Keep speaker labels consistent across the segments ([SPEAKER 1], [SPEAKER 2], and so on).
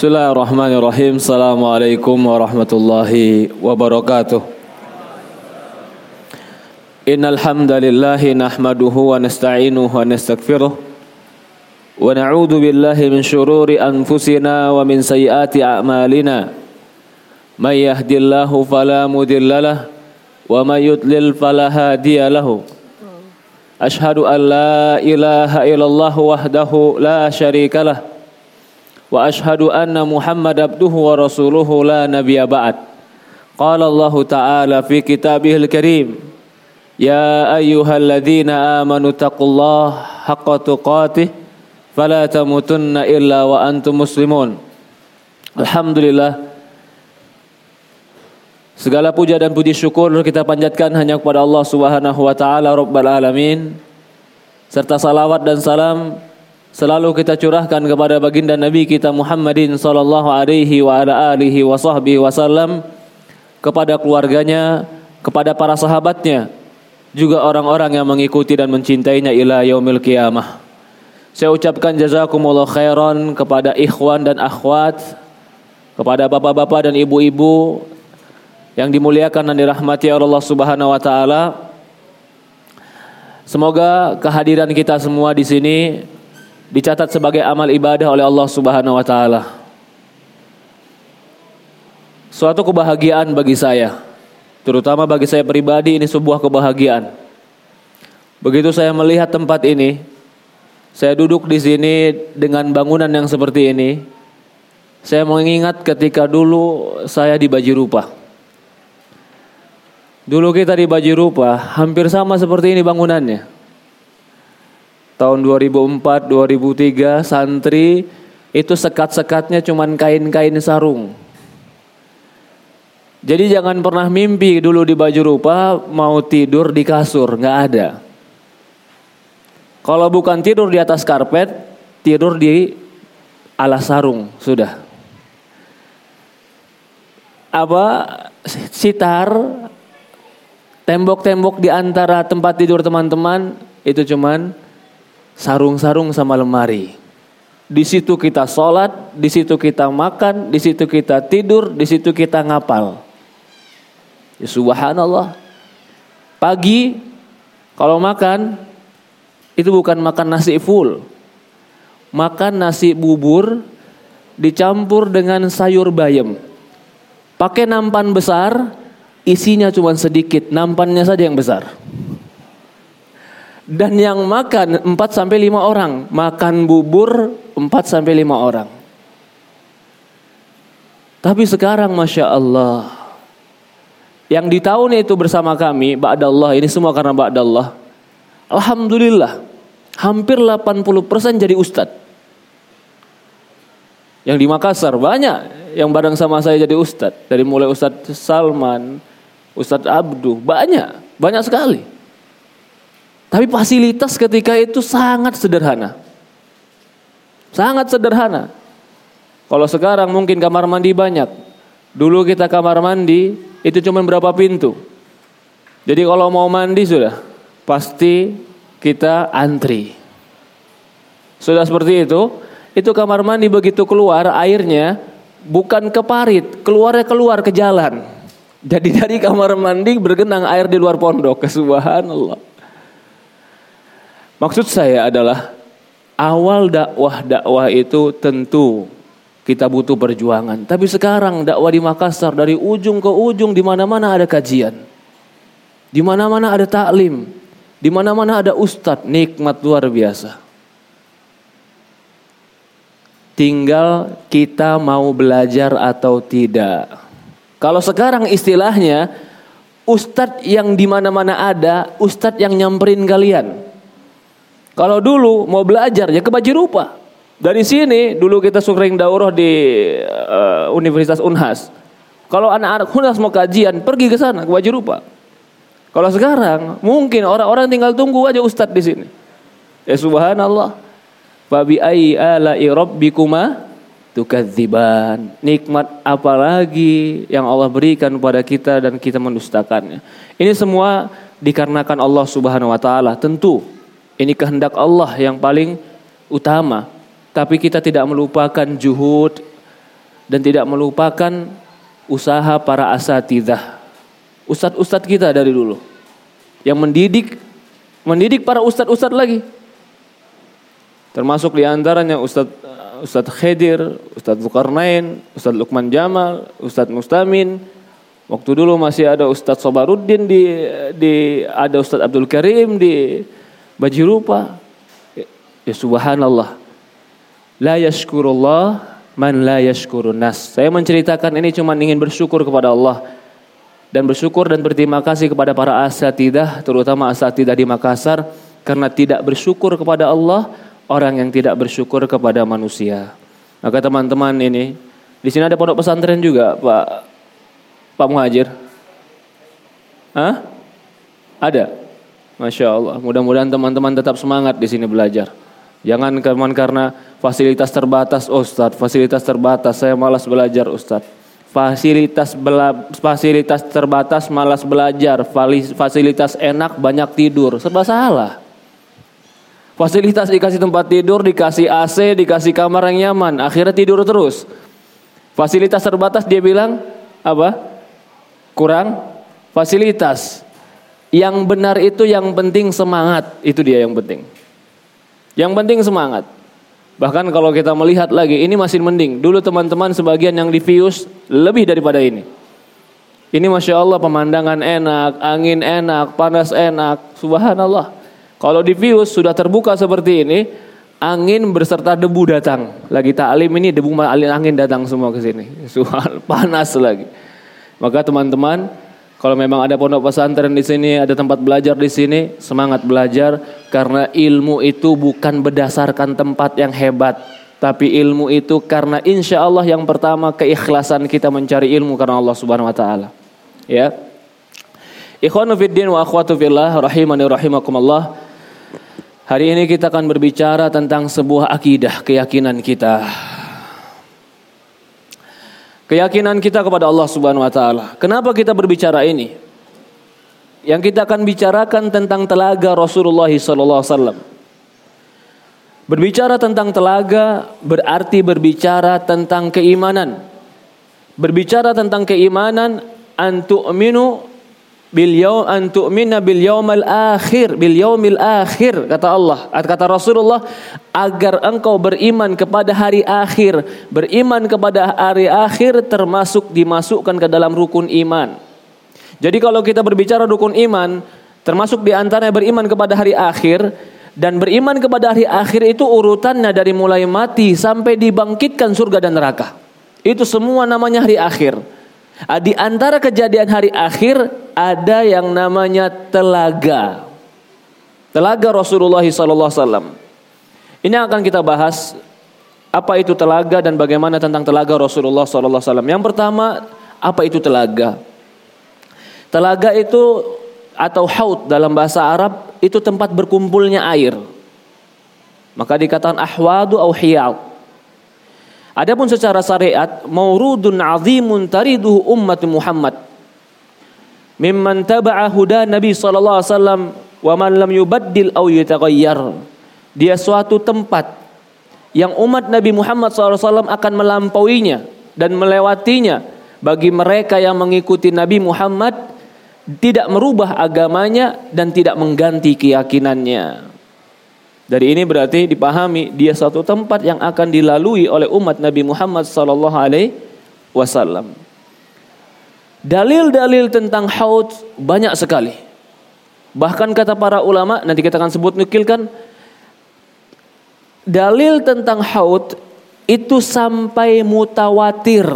[SPEAKER 1] Bismillahirrahmanirrahim. Assalamualaikum warahmatullahi wabarakatuh. Innal hamdalillah nahmaduhu wa nasta'inuhu wa nastaghfiruh wa na'udzu billahi min shururi anfusina wa min sayyiati a'malina. May yahdihillahu fala mudhillalah wa may yudlil fala hadiya lahu. Ashhadu an la ilaha illallah wahdahu la syarika lahu واشهد ان محمد عبده ورسوله لا نبي بعد قال الله تعالى في كتابه الكريم يا ايها الذين امنوا اتقوا الله حق تقاته فلا تموتن الا وانتم مسلمون الحمد لله Segala puja dan puji syukur kita panjatkan hanya kepada Allah Subhanahu wa taala Rabbul alamin serta salawat dan salam selalu kita curahkan kepada baginda Nabi kita Muhammadin sallallahu alaihi wa ala alihi wa sahbihi wasallam kepada keluarganya, kepada para sahabatnya, juga orang-orang yang mengikuti dan mencintainya ila yaumil qiyamah. Saya ucapkan jazakumullah khairan kepada ikhwan dan akhwat, kepada bapak-bapak dan ibu-ibu yang dimuliakan dan dirahmati Allah Subhanahu wa taala. Semoga kehadiran kita semua di sini dicatat sebagai amal ibadah oleh Allah Subhanahu wa taala. Suatu kebahagiaan bagi saya, terutama bagi saya pribadi ini sebuah kebahagiaan. Begitu saya melihat tempat ini, saya duduk di sini dengan bangunan yang seperti ini, saya mengingat ketika dulu saya di Bajirupa. Dulu kita di Bajirupa hampir sama seperti ini bangunannya tahun 2004, 2003 santri itu sekat-sekatnya cuman kain-kain sarung. Jadi jangan pernah mimpi dulu di baju rupa mau tidur di kasur, nggak ada. Kalau bukan tidur di atas karpet, tidur di alas sarung, sudah. Apa sitar tembok-tembok di antara tempat tidur teman-teman itu cuman sarung-sarung sama lemari. Di situ kita sholat, di situ kita makan, di situ kita tidur, di situ kita ngapal. Ya subhanallah. Pagi kalau makan itu bukan makan nasi full. Makan nasi bubur dicampur dengan sayur bayam. Pakai nampan besar, isinya cuma sedikit, nampannya saja yang besar. Dan yang makan 4 sampai 5 orang, makan bubur 4 sampai 5 orang. Tapi sekarang Masya Allah Yang di tahun itu bersama kami Ba'dallah ini semua karena Ba'dallah. Alhamdulillah Hampir 80% jadi ustadz. Yang di Makassar banyak Yang bareng sama saya jadi ustadz. Dari mulai Ustadz Salman Ustadz Abdu Banyak Banyak sekali tapi fasilitas ketika itu sangat sederhana. Sangat sederhana. Kalau sekarang mungkin kamar mandi banyak. Dulu kita kamar mandi itu cuma berapa pintu. Jadi kalau mau mandi sudah pasti kita antri. Sudah seperti itu, itu kamar mandi begitu keluar airnya bukan ke parit, keluarnya keluar ke jalan. Jadi dari kamar mandi bergenang air di luar pondok. Subhanallah. Maksud saya adalah awal dakwah-dakwah itu tentu kita butuh perjuangan. Tapi sekarang dakwah di Makassar dari ujung ke ujung di mana-mana ada kajian. Di mana-mana ada taklim. Di mana-mana ada ustadz, nikmat luar biasa. Tinggal kita mau belajar atau tidak. Kalau sekarang istilahnya ustadz yang di mana-mana ada, ustadz yang nyamperin kalian. Kalau dulu mau belajar ya ke baju rupa. Dari sini dulu kita sering daurah di uh, Universitas Unhas. Kalau anak-anak Unhas mau kajian pergi ke sana ke baju rupa. Kalau sekarang mungkin orang-orang tinggal tunggu aja ustadz di sini. Ya subhanallah. Fabi ai ala'i rabbikuma tukadziban. Nikmat apalagi yang Allah berikan kepada kita dan kita mendustakannya. Ini semua dikarenakan Allah Subhanahu wa taala. Tentu ini kehendak Allah yang paling utama. Tapi kita tidak melupakan juhud, dan tidak melupakan usaha para asatidah. Ustadz-ustadz kita dari dulu yang mendidik mendidik para ustadz-ustadz lagi. Termasuk di antaranya Ustadz Ustadz Khidir, Ustadz Zulkarnain, Ustadz Lukman Jamal, Ustadz Mustamin. Waktu dulu masih ada Ustadz Sobaruddin di di ada Ustadz Abdul Karim di Bajirupa. Ya, ya subhanallah. La yashkurullah man la yashkurun nas. Saya menceritakan ini cuma ingin bersyukur kepada Allah dan bersyukur dan berterima kasih kepada para asatidah terutama asatidah di Makassar karena tidak bersyukur kepada Allah orang yang tidak bersyukur kepada manusia. Maka teman-teman ini, di sini ada pondok pesantren juga, Pak Pak Muhajir. Hah? Ada. Masya Allah. Mudah-mudahan teman-teman tetap semangat di sini belajar. Jangan keman karena fasilitas terbatas, oh Ustaz, fasilitas terbatas, saya malas belajar Ustaz. Fasilitas bela, fasilitas terbatas, malas belajar. Fasilitas enak, banyak tidur. Serba salah. Fasilitas dikasih tempat tidur, dikasih AC, dikasih kamar yang nyaman, akhirnya tidur terus. Fasilitas terbatas dia bilang apa? Kurang fasilitas. Yang benar itu yang penting semangat, itu dia yang penting. Yang penting semangat. Bahkan kalau kita melihat lagi, ini masih mending. Dulu teman-teman sebagian yang di Vius lebih daripada ini. Ini Masya Allah pemandangan enak, angin enak, panas enak. Subhanallah. Kalau di Vius sudah terbuka seperti ini, angin berserta debu datang. Lagi taklim ini debu angin datang semua ke sini. Panas lagi. Maka teman-teman, kalau memang ada pondok pesantren di sini, ada tempat belajar di sini, semangat belajar karena ilmu itu bukan berdasarkan tempat yang hebat, tapi ilmu itu karena insya Allah yang pertama keikhlasan kita mencari ilmu karena Allah Subhanahu Wa Taala. Ya. Ikhwanu fiddin wa akhwatu fillah rahimani rahimakumullah. Hari ini kita akan berbicara tentang sebuah akidah, keyakinan kita. Keyakinan kita kepada Allah Subhanahu wa taala. Kenapa kita berbicara ini? Yang kita akan bicarakan tentang telaga Rasulullah sallallahu alaihi wasallam. Berbicara tentang telaga berarti berbicara tentang keimanan. Berbicara tentang keimanan antu'minu bil yaum an tu'mina bil yaumil akhir bil yaumil akhir kata Allah kata Rasulullah agar engkau beriman kepada hari akhir. Beriman kepada hari akhir termasuk dimasukkan ke dalam rukun iman. Jadi kalau kita berbicara rukun iman termasuk di antaranya beriman kepada hari akhir dan beriman kepada hari akhir itu urutannya dari mulai mati sampai dibangkitkan surga dan neraka. Itu semua namanya hari akhir di antara kejadian hari akhir ada yang namanya telaga. Telaga Rasulullah SAW. Ini akan kita bahas apa itu telaga dan bagaimana tentang telaga Rasulullah SAW. Yang pertama, apa itu telaga? Telaga itu atau haud dalam bahasa Arab itu tempat berkumpulnya air. Maka dikatakan ahwadu au hiyal. Adapun secara syariat maurudun azimun tariduhu ummat Muhammad mimman taba'a huda Nabi sallallahu alaihi wasallam wa man lam yubaddil aw yataghayyar. Dia suatu tempat yang umat Nabi Muhammad SAW akan melampauinya dan melewatinya bagi mereka yang mengikuti Nabi Muhammad tidak merubah agamanya dan tidak mengganti keyakinannya. Dari ini berarti dipahami dia satu tempat yang akan dilalui oleh umat Nabi Muhammad sallallahu alaihi wasallam. Dalil-dalil tentang haud banyak sekali. Bahkan kata para ulama nanti kita akan sebut nukilkan dalil tentang haud itu sampai mutawatir.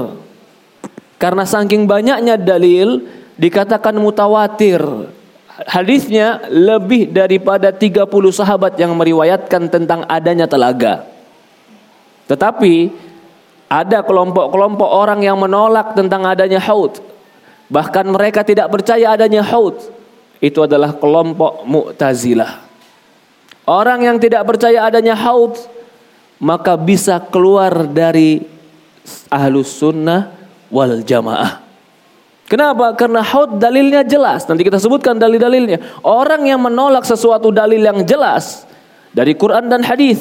[SPEAKER 1] Karena saking banyaknya dalil dikatakan mutawatir hadisnya lebih daripada 30 sahabat yang meriwayatkan tentang adanya telaga. Tetapi ada kelompok-kelompok orang yang menolak tentang adanya haud. Bahkan mereka tidak percaya adanya haud. Itu adalah kelompok Mu'tazilah. Orang yang tidak percaya adanya haud maka bisa keluar dari ahlus sunnah wal jamaah. Kenapa? Karena haud dalilnya jelas. Nanti kita sebutkan dalil-dalilnya. Orang yang menolak sesuatu dalil yang jelas dari Quran dan hadis,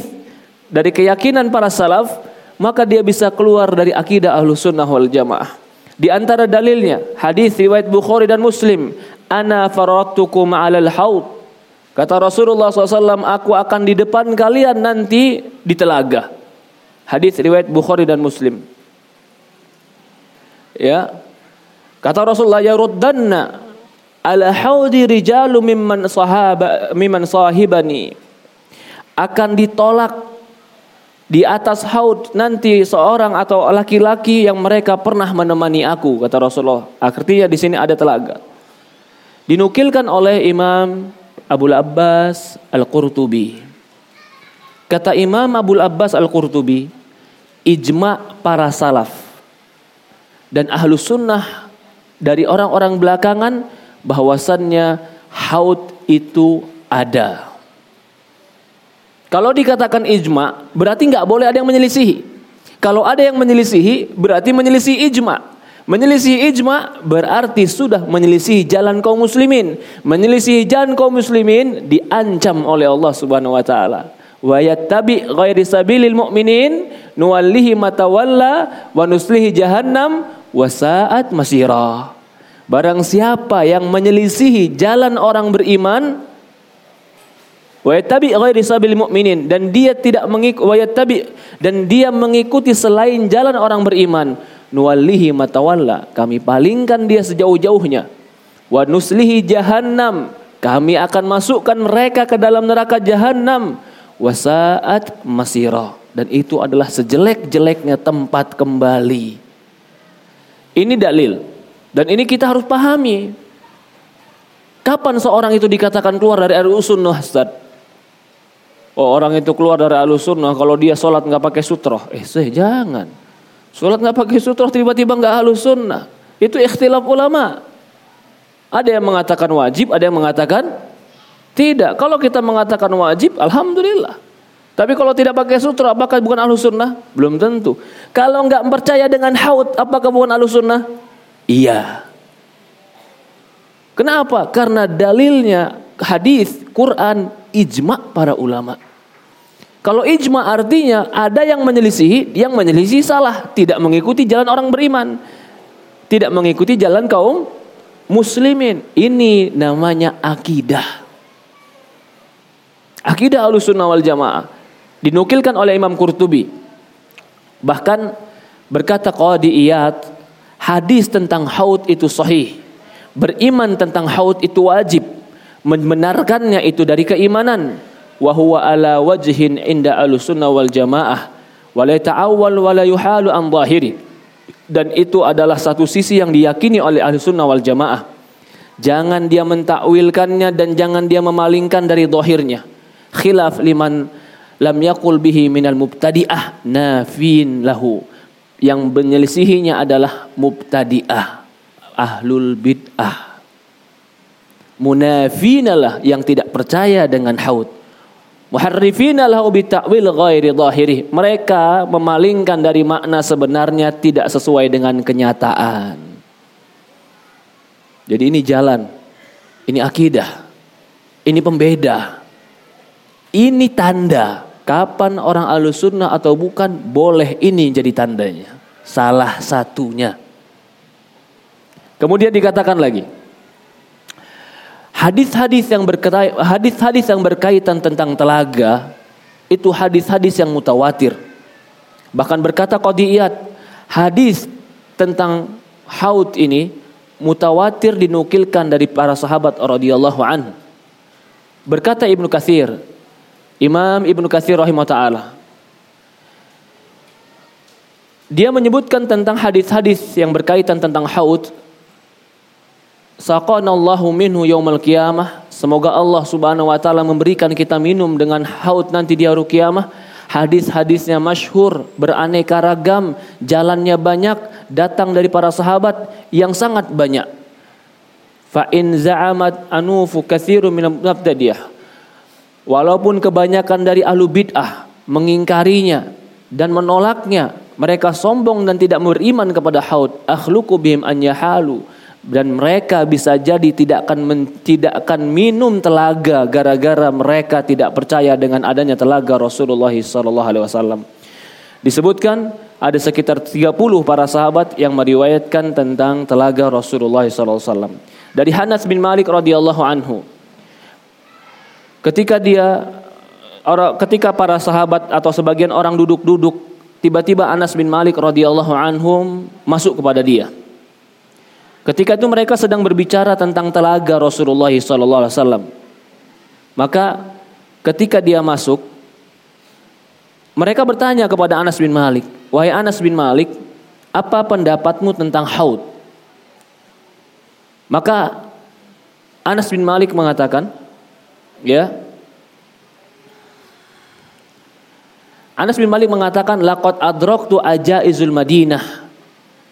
[SPEAKER 1] dari keyakinan para salaf, maka dia bisa keluar dari akidah ahlu sunnah wal jamaah. Di antara dalilnya hadis riwayat Bukhari dan Muslim, ana faradtukum 'alal haud. Kata Rasulullah SAW, aku akan di depan kalian nanti di telaga. Hadis riwayat Bukhari dan Muslim. Ya. Kata Rasulullah ya ruddanna ala haudi rijalu mimman sahaba mimman sahibani. Akan ditolak di atas haud nanti seorang atau laki-laki yang mereka pernah menemani aku kata Rasulullah. Artinya di sini ada telaga. Dinukilkan oleh Imam Abu Abbas Al-Qurtubi. Kata Imam Abu Abbas Al-Qurtubi, ijma para salaf dan ahlu sunnah dari orang-orang belakangan bahwasannya haud itu ada. Kalau dikatakan ijma, berarti nggak boleh ada yang menyelisihi. Kalau ada yang menyelisihi, berarti menyelisih ijma. Menyelisih ijma berarti sudah menyelisih jalan kaum muslimin. Menyelisih jalan kaum muslimin diancam oleh Allah Subhanahu wa taala. Wa yattabi ghairi sabilil mu'minin nuwallihi matawalla wa nuslihi jahannam wa sa'at masira. Barang siapa yang menyelisihi jalan orang beriman, wa yattabi ghairi sabil mu'minin dan dia tidak mengikuti wa yattabi dan dia mengikuti selain jalan orang beriman nuwallihi matawalla kami palingkan dia sejauh-jauhnya. Wa nuslihi jahannam kami akan masukkan mereka ke dalam neraka jahannam. Wasaat masira. Dan itu adalah sejelek-jeleknya tempat kembali ini dalil dan ini kita harus pahami kapan seorang itu dikatakan keluar dari RUU Sunnah Ustaz Oh orang itu keluar dari alus sunnah kalau dia sholat nggak pakai sutroh. Eh saya jangan. Sholat nggak pakai sutroh tiba-tiba nggak alus sunnah. Itu ikhtilaf ulama. Ada yang mengatakan wajib, ada yang mengatakan tidak. Kalau kita mengatakan wajib, alhamdulillah. Tapi kalau tidak pakai sutroh, apakah bukan alus sunnah? Belum tentu. Kalau nggak percaya dengan haud, apakah bukan alus sunnah? Iya. Kenapa? Karena dalilnya hadis, Quran, ijma para ulama. Kalau ijma artinya ada yang menyelisihi, yang menyelisihi salah, tidak mengikuti jalan orang beriman, tidak mengikuti jalan kaum muslimin. Ini namanya akidah. Akidah Ahlussunnah wal Jamaah dinukilkan oleh Imam Qurtubi. Bahkan berkata Qadi Iyad, hadis tentang haud itu sahih. Beriman tentang haud itu wajib. Membenarkannya itu dari keimanan. Wa huwa ala wajhin inda alusunnah wal jamaah. Wa la ta'awwal wa la yuhalu an zahiri. Dan itu adalah satu sisi yang diyakini oleh ahli sunnah wal jamaah. Jangan dia mentakwilkannya dan jangan dia memalingkan dari zahirnya. Khilaf liman lam yakul bihi minal mubtadi'ah nafin lahu yang menyelisihinya adalah mubtadi'ah ahlul bid'ah munafina lah yang tidak percaya dengan haud. Muharrifina lahu bitakwil ghairi zahiri. Mereka memalingkan dari makna sebenarnya tidak sesuai dengan kenyataan. Jadi ini jalan. Ini akidah. Ini pembeda. Ini tanda kapan orang alusunnah atau bukan boleh ini jadi tandanya. Salah satunya. Kemudian dikatakan lagi, Hadis-hadis yang berkaitan hadis-hadis yang berkaitan tentang telaga itu hadis-hadis yang mutawatir. Bahkan berkata qadiyat, hadis tentang haud ini mutawatir dinukilkan dari para sahabat radhiyallahu an. Berkata Ibnu Katsir, Imam Ibnu Katsir rahimahullah taala. Dia menyebutkan tentang hadis-hadis yang berkaitan tentang haud Saqanallahu minhu yaumal qiyamah. Semoga Allah Subhanahu wa taala memberikan kita minum dengan haud nanti di hari kiamah. Hadis-hadisnya masyhur, beraneka ragam, jalannya banyak, datang dari para sahabat yang sangat banyak. Fa in za'amat anufu katsiru min. Walaupun kebanyakan dari ahlu bid'ah mengingkarinya dan menolaknya, mereka sombong dan tidak beriman kepada haud. Akhluqu bihim an yahalu dan mereka bisa jadi tidak akan men, tidak akan minum telaga gara-gara mereka tidak percaya dengan adanya telaga Rasulullah sallallahu alaihi wasallam. Disebutkan ada sekitar 30 para sahabat yang meriwayatkan tentang telaga Rasulullah SAW. Dari Hanas bin Malik radhiyallahu anhu. Ketika dia ketika para sahabat atau sebagian orang duduk-duduk, tiba-tiba Anas bin Malik radhiyallahu anhum masuk kepada dia. Ketika itu mereka sedang berbicara tentang telaga Rasulullah SAW. Maka ketika dia masuk, mereka bertanya kepada Anas bin Malik, "Wahai Anas bin Malik, apa pendapatmu tentang haud?" Maka Anas bin Malik mengatakan, ya. Anas bin Malik mengatakan, "Laqad adraktu ajaizul Madinah."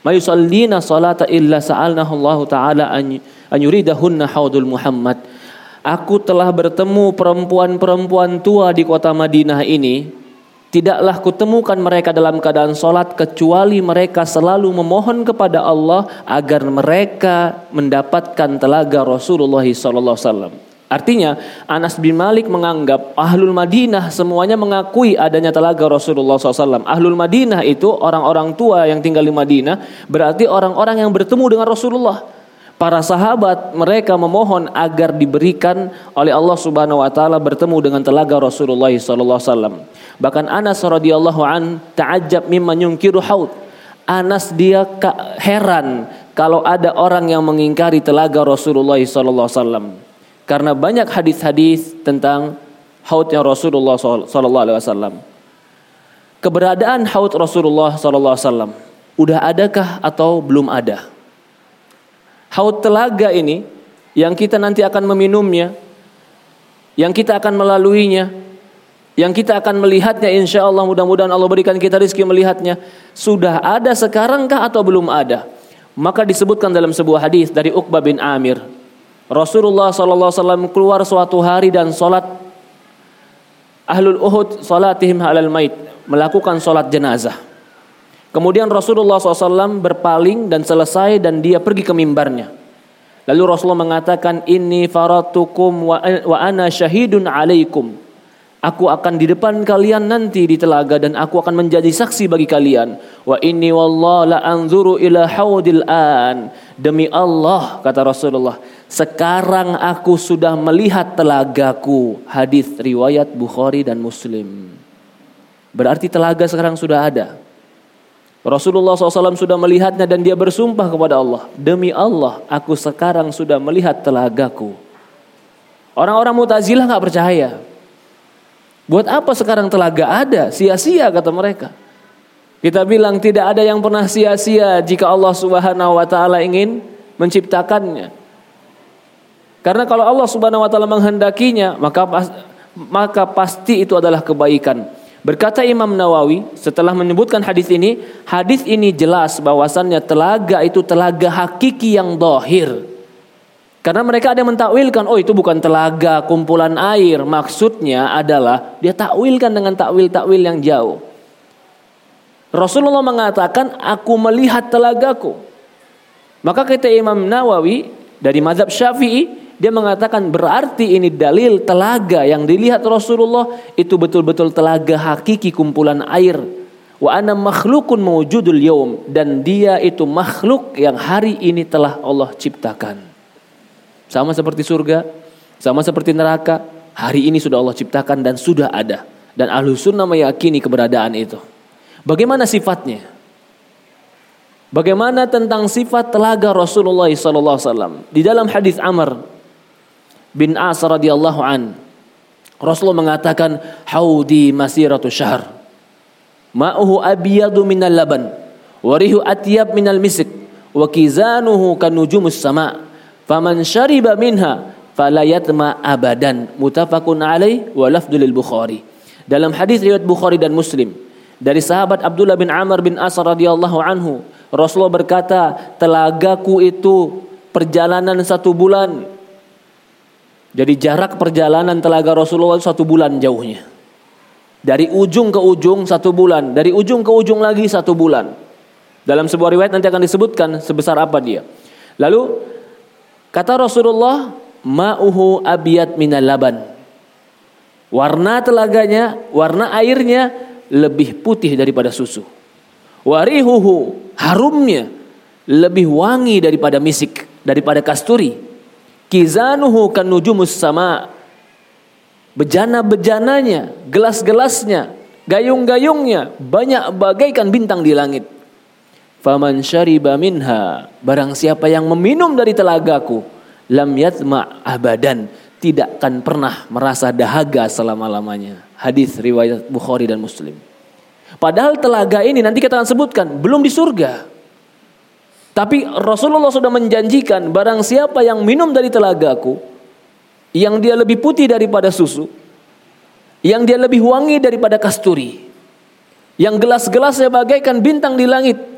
[SPEAKER 1] Ma yusallina salata illa sa'alnahu Allah taala an yuridahunna haudul Muhammad. Aku telah bertemu perempuan-perempuan tua di kota Madinah ini Tidaklah kutemukan mereka dalam keadaan sholat kecuali mereka selalu memohon kepada Allah agar mereka mendapatkan telaga Rasulullah SAW. Artinya Anas bin Malik menganggap Ahlul Madinah semuanya mengakui adanya telaga Rasulullah SAW. Ahlul Madinah itu orang-orang tua yang tinggal di Madinah berarti orang-orang yang bertemu dengan Rasulullah. Para sahabat mereka memohon agar diberikan oleh Allah Subhanahu wa taala bertemu dengan telaga Rasulullah SAW. Bahkan Anas radhiyallahu an ta'ajab mimman yungkiru haud. Anas dia heran kalau ada orang yang mengingkari telaga Rasulullah wasallam. Karena banyak hadis-hadis tentang haudnya Rasulullah sallallahu alaihi wasallam. Keberadaan haud Rasulullah sallallahu alaihi wasallam udah adakah atau belum ada? Haud telaga ini yang kita nanti akan meminumnya, yang kita akan melaluinya, yang kita akan melihatnya insya Allah mudah-mudahan Allah berikan kita rezeki melihatnya sudah ada sekarangkah atau belum ada maka disebutkan dalam sebuah hadis dari Uqbah bin Amir Rasulullah SAW keluar suatu hari dan sholat ahlul uhud sholatihim halal mait melakukan sholat jenazah. Kemudian Rasulullah SAW berpaling dan selesai dan dia pergi ke mimbarnya. Lalu Rasulullah mengatakan ini faratukum wa, wa ana syahidun alaikum Aku akan di depan kalian nanti di telaga dan aku akan menjadi saksi bagi kalian. Wa inni wallah la anzuru ila haudil an. Demi Allah kata Rasulullah, sekarang aku sudah melihat telagaku. Hadis riwayat Bukhari dan Muslim. Berarti telaga sekarang sudah ada. Rasulullah SAW sudah melihatnya dan dia bersumpah kepada Allah. Demi Allah, aku sekarang sudah melihat telagaku. Orang-orang mutazilah nggak percaya. Buat apa sekarang telaga ada? Sia-sia kata mereka. Kita bilang tidak ada yang pernah sia-sia jika Allah Subhanahu wa taala ingin menciptakannya. Karena kalau Allah Subhanahu wa taala menghendakinya, maka maka pasti itu adalah kebaikan. Berkata Imam Nawawi setelah menyebutkan hadis ini, hadis ini jelas bahwasannya telaga itu telaga hakiki yang dohir. Karena mereka ada yang mentakwilkan, oh itu bukan telaga, kumpulan air. Maksudnya adalah dia takwilkan dengan takwil-takwil yang jauh. Rasulullah mengatakan, aku melihat telagaku. Maka kata Imam Nawawi dari mazhab Syafi'i, dia mengatakan berarti ini dalil telaga yang dilihat Rasulullah itu betul-betul telaga hakiki kumpulan air. Wa ana makhlukun mewujudul yaum dan dia itu makhluk yang hari ini telah Allah ciptakan. Sama seperti surga, sama seperti neraka, hari ini sudah Allah ciptakan dan sudah ada. Dan ahlu sunnah meyakini keberadaan itu. Bagaimana sifatnya? Bagaimana tentang sifat telaga Rasulullah SAW? Di dalam hadis Amr bin As radhiyallahu an, Rasulullah mengatakan, "Haudi masiratu syahr. Ma'uhu abyadu minal laban, warihu atyab minal misik, wa kizanuhu kanujumus sama'." Faman syariba minha fala yatma abadan. Mutafakun alaih wa lafdul Bukhari. Dalam hadis riwayat Bukhari dan Muslim dari sahabat Abdullah bin Amr bin As radhiyallahu anhu, Rasulullah berkata, "Telagaku itu perjalanan satu bulan." Jadi jarak perjalanan telaga Rasulullah satu bulan jauhnya. Dari ujung ke ujung satu bulan, dari ujung ke ujung lagi satu bulan. Dalam sebuah riwayat nanti akan disebutkan sebesar apa dia. Lalu Kata Rasulullah, ma'uhu abiyat minal laban. Warna telaganya, warna airnya lebih putih daripada susu. Warihuhu harumnya lebih wangi daripada misik, daripada kasturi. Kizanuhu kan nujumus sama. Bejana-bejananya, gelas-gelasnya, gayung-gayungnya banyak bagaikan bintang di langit. Faman syariba minha, barang siapa yang meminum dari telagaku, lam yatma abadan, tidak akan pernah merasa dahaga selama-lamanya. Hadis riwayat Bukhari dan Muslim. Padahal telaga ini nanti kita akan sebutkan belum di surga. Tapi Rasulullah sudah menjanjikan barang siapa yang minum dari telagaku yang dia lebih putih daripada susu, yang dia lebih wangi daripada kasturi, yang gelas-gelasnya bagaikan bintang di langit,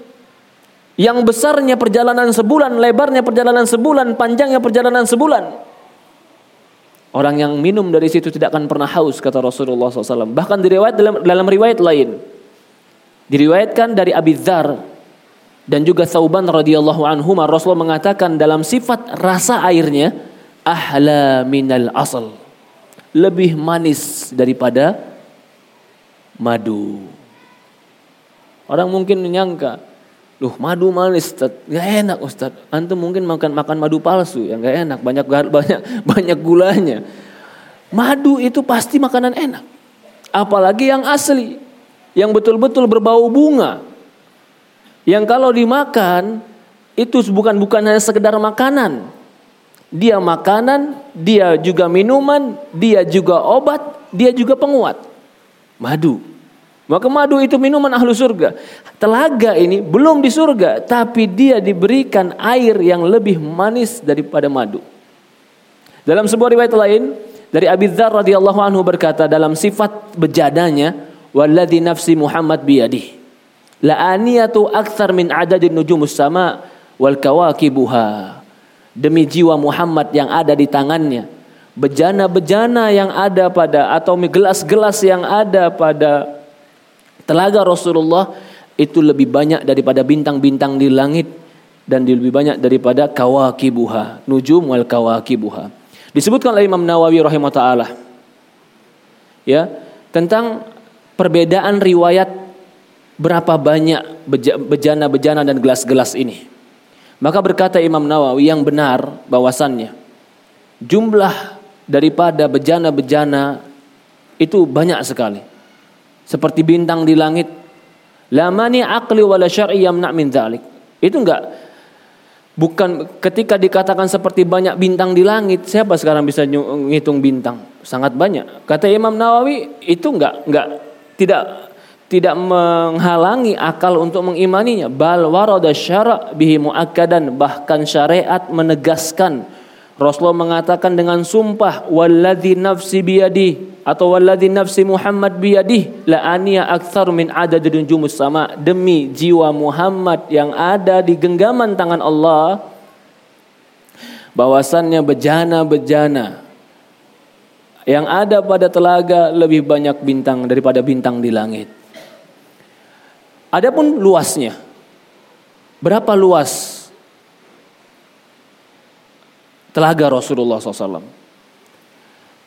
[SPEAKER 1] yang besarnya perjalanan sebulan, lebarnya perjalanan sebulan, panjangnya perjalanan sebulan. Orang yang minum dari situ tidak akan pernah haus kata Rasulullah SAW. Bahkan diriwayat dalam, dalam riwayat lain, diriwayatkan dari Abi Dzar dan juga Sauban radhiyallahu anhu Rasulullah mengatakan dalam sifat rasa airnya ahla minal asal lebih manis daripada madu. Orang mungkin menyangka Loh madu manis Ustaz. Gak enak Ustaz. Antum mungkin makan makan madu palsu yang gak enak. Banyak banyak banyak gulanya. Madu itu pasti makanan enak. Apalagi yang asli. Yang betul-betul berbau bunga. Yang kalau dimakan itu bukan bukan hanya sekedar makanan. Dia makanan, dia juga minuman, dia juga obat, dia juga penguat. Madu. Maka madu itu minuman ahlu surga. Telaga ini belum di surga, tapi dia diberikan air yang lebih manis daripada madu. Dalam sebuah riwayat lain dari Abi Dzar radhiyallahu anhu berkata dalam sifat bejadanya, "Walladzi nafsi Muhammad biyadih." La aniyatu akthar min adadin nujumus sama wal kawakibuha. Demi jiwa Muhammad yang ada di tangannya, bejana-bejana yang ada pada atau gelas-gelas yang ada pada Telaga Rasulullah itu lebih banyak daripada bintang-bintang di langit dan lebih banyak daripada kawakibuha, nujum wal kawakibuha. Disebutkan oleh Imam Nawawi rahimahullah ya tentang perbedaan riwayat berapa banyak bejana-bejana dan gelas-gelas ini. Maka berkata Imam Nawawi yang benar bahwasannya jumlah daripada bejana-bejana itu banyak sekali seperti bintang di langit. Lamani akli wala syar'i yamna min dzalik. Itu enggak bukan ketika dikatakan seperti banyak bintang di langit, siapa sekarang bisa ngitung bintang? Sangat banyak. Kata Imam Nawawi itu enggak enggak tidak tidak menghalangi akal untuk mengimaninya. Bal warada syara' bihi muakkadan bahkan syariat menegaskan Rasulullah mengatakan dengan sumpah walladzi nafsi biyadi atau walladzi nafsi Muhammad biyadi la aniya aktsar min adad nujumus sama demi jiwa Muhammad yang ada di genggaman tangan Allah bahwasannya bejana-bejana yang ada pada telaga lebih banyak bintang daripada bintang di langit. Adapun luasnya berapa luas telaga Rasulullah SAW.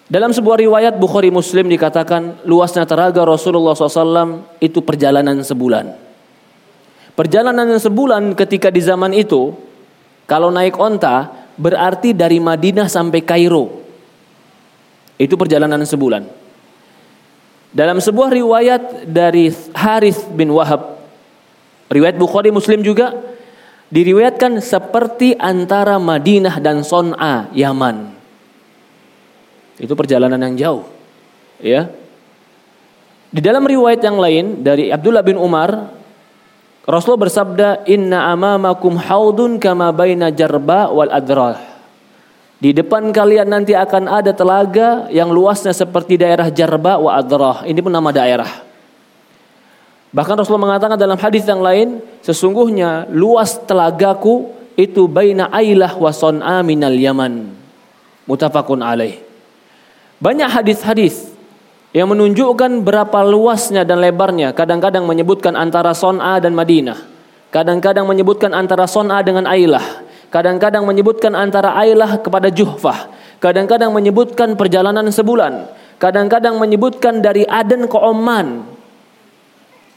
[SPEAKER 1] Dalam sebuah riwayat Bukhari Muslim dikatakan luasnya telaga Rasulullah SAW itu perjalanan sebulan. Perjalanan sebulan ketika di zaman itu kalau naik onta berarti dari Madinah sampai Kairo. Itu perjalanan sebulan. Dalam sebuah riwayat dari Harith bin Wahab, riwayat Bukhari Muslim juga diriwayatkan seperti antara Madinah dan Son'a, Yaman. Itu perjalanan yang jauh. Ya. Di dalam riwayat yang lain dari Abdullah bin Umar, Rasulullah bersabda, "Inna amamakum haudun kama baina jarba wal adrah." Di depan kalian nanti akan ada telaga yang luasnya seperti daerah Jarba wa Adrah. Ini pun nama daerah. Bahkan Rasulullah mengatakan dalam hadis yang lain, sesungguhnya luas telagaku itu baina ailah wa son'a minal yaman. Mutafakun alaih. Banyak hadis-hadis yang menunjukkan berapa luasnya dan lebarnya. Kadang-kadang menyebutkan antara Son'a dan Madinah. Kadang-kadang menyebutkan antara Son'a dengan Ailah. Kadang-kadang menyebutkan antara Ailah kepada Juhfah. Kadang-kadang menyebutkan perjalanan sebulan. Kadang-kadang menyebutkan dari Aden ke Oman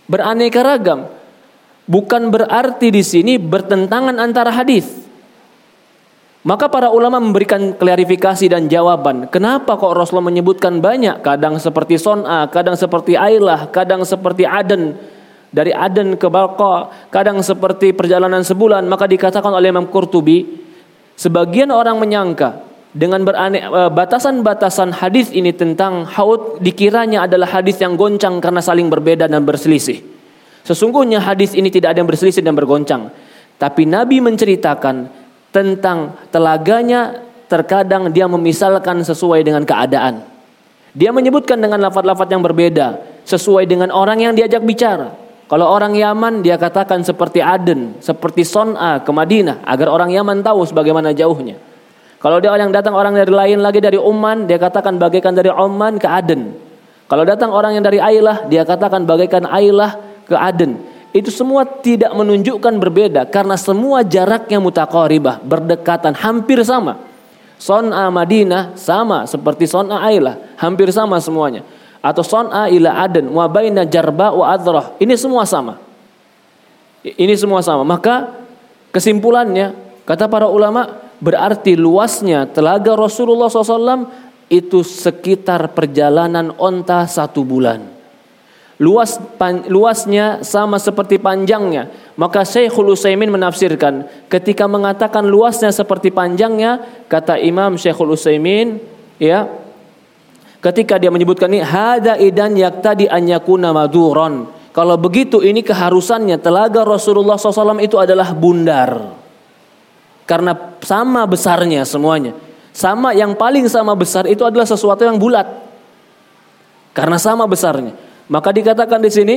[SPEAKER 1] beraneka ragam. Bukan berarti di sini bertentangan antara hadis. Maka para ulama memberikan klarifikasi dan jawaban. Kenapa kok Rasulullah menyebutkan banyak? Kadang seperti Son'a, kadang seperti Ailah, kadang seperti Aden. Dari Aden ke Balqa, kadang seperti perjalanan sebulan. Maka dikatakan oleh Imam Qurtubi, sebagian orang menyangka dengan eh, batasan-batasan hadis ini tentang haud dikiranya adalah hadis yang goncang karena saling berbeda dan berselisih. Sesungguhnya hadis ini tidak ada yang berselisih dan bergoncang. Tapi Nabi menceritakan tentang telaganya terkadang dia memisalkan sesuai dengan keadaan. Dia menyebutkan dengan lafaz-lafaz yang berbeda sesuai dengan orang yang diajak bicara. Kalau orang Yaman dia katakan seperti Aden, seperti Son'a ke Madinah agar orang Yaman tahu sebagaimana jauhnya. Kalau dia yang datang orang dari lain lagi dari Oman, dia katakan bagaikan dari Oman ke Aden. Kalau datang orang yang dari Ailah, dia katakan bagaikan Ailah ke Aden. Itu semua tidak menunjukkan berbeda karena semua jaraknya mutaqaribah, berdekatan, hampir sama. Son'a Madinah sama seperti Son'a Ailah, hampir sama semuanya. Atau Son'a ila Aden, wa baina Jarba wa Adrah. Ini semua sama. Ini semua sama. Maka kesimpulannya kata para ulama Berarti luasnya telaga Rasulullah SAW itu sekitar perjalanan onta satu bulan. Luas pan, luasnya sama seperti panjangnya. Maka Syekhul Utsaimin menafsirkan ketika mengatakan luasnya seperti panjangnya kata Imam Syekhul Utsaimin ya ketika dia menyebutkan ini hada idan yaktadi an yakuna maduron. Kalau begitu ini keharusannya telaga Rasulullah SAW itu adalah bundar. Karena sama besarnya semuanya. Sama yang paling sama besar itu adalah sesuatu yang bulat. Karena sama besarnya. Maka dikatakan di sini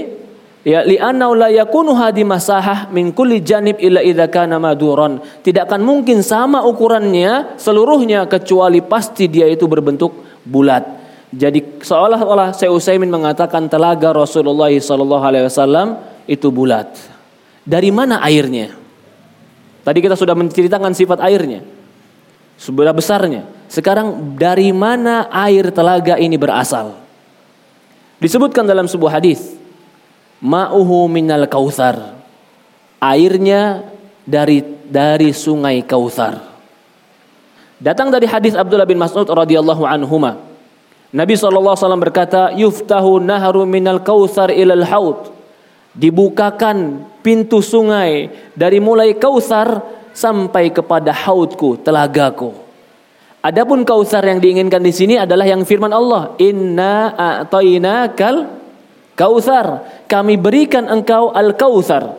[SPEAKER 1] ya li'annau la yakunu hadi masahah min kulli janib illa idza kana maduran. Tidak akan mungkin sama ukurannya seluruhnya kecuali pasti dia itu berbentuk bulat. Jadi seolah-olah Syekh Utsaimin mengatakan telaga Rasulullah wasallam itu bulat. Dari mana airnya? Tadi kita sudah menceritakan sifat airnya. Seberapa besarnya. Sekarang dari mana air telaga ini berasal? Disebutkan dalam sebuah hadis, ma'uhu minal kautsar. Airnya dari dari sungai Kautsar. Datang dari hadis Abdullah bin Mas'ud radhiyallahu anhuma. Nabi SAW berkata, "Yuftahu nahru minal kautsar ilal haud." Dibukakan pintu sungai dari mulai Kausar sampai kepada haudku, telagaku. Adapun Kausar yang diinginkan di sini adalah yang firman Allah, "Inna a'tainakal Kausar." Kami berikan engkau Al-Kausar.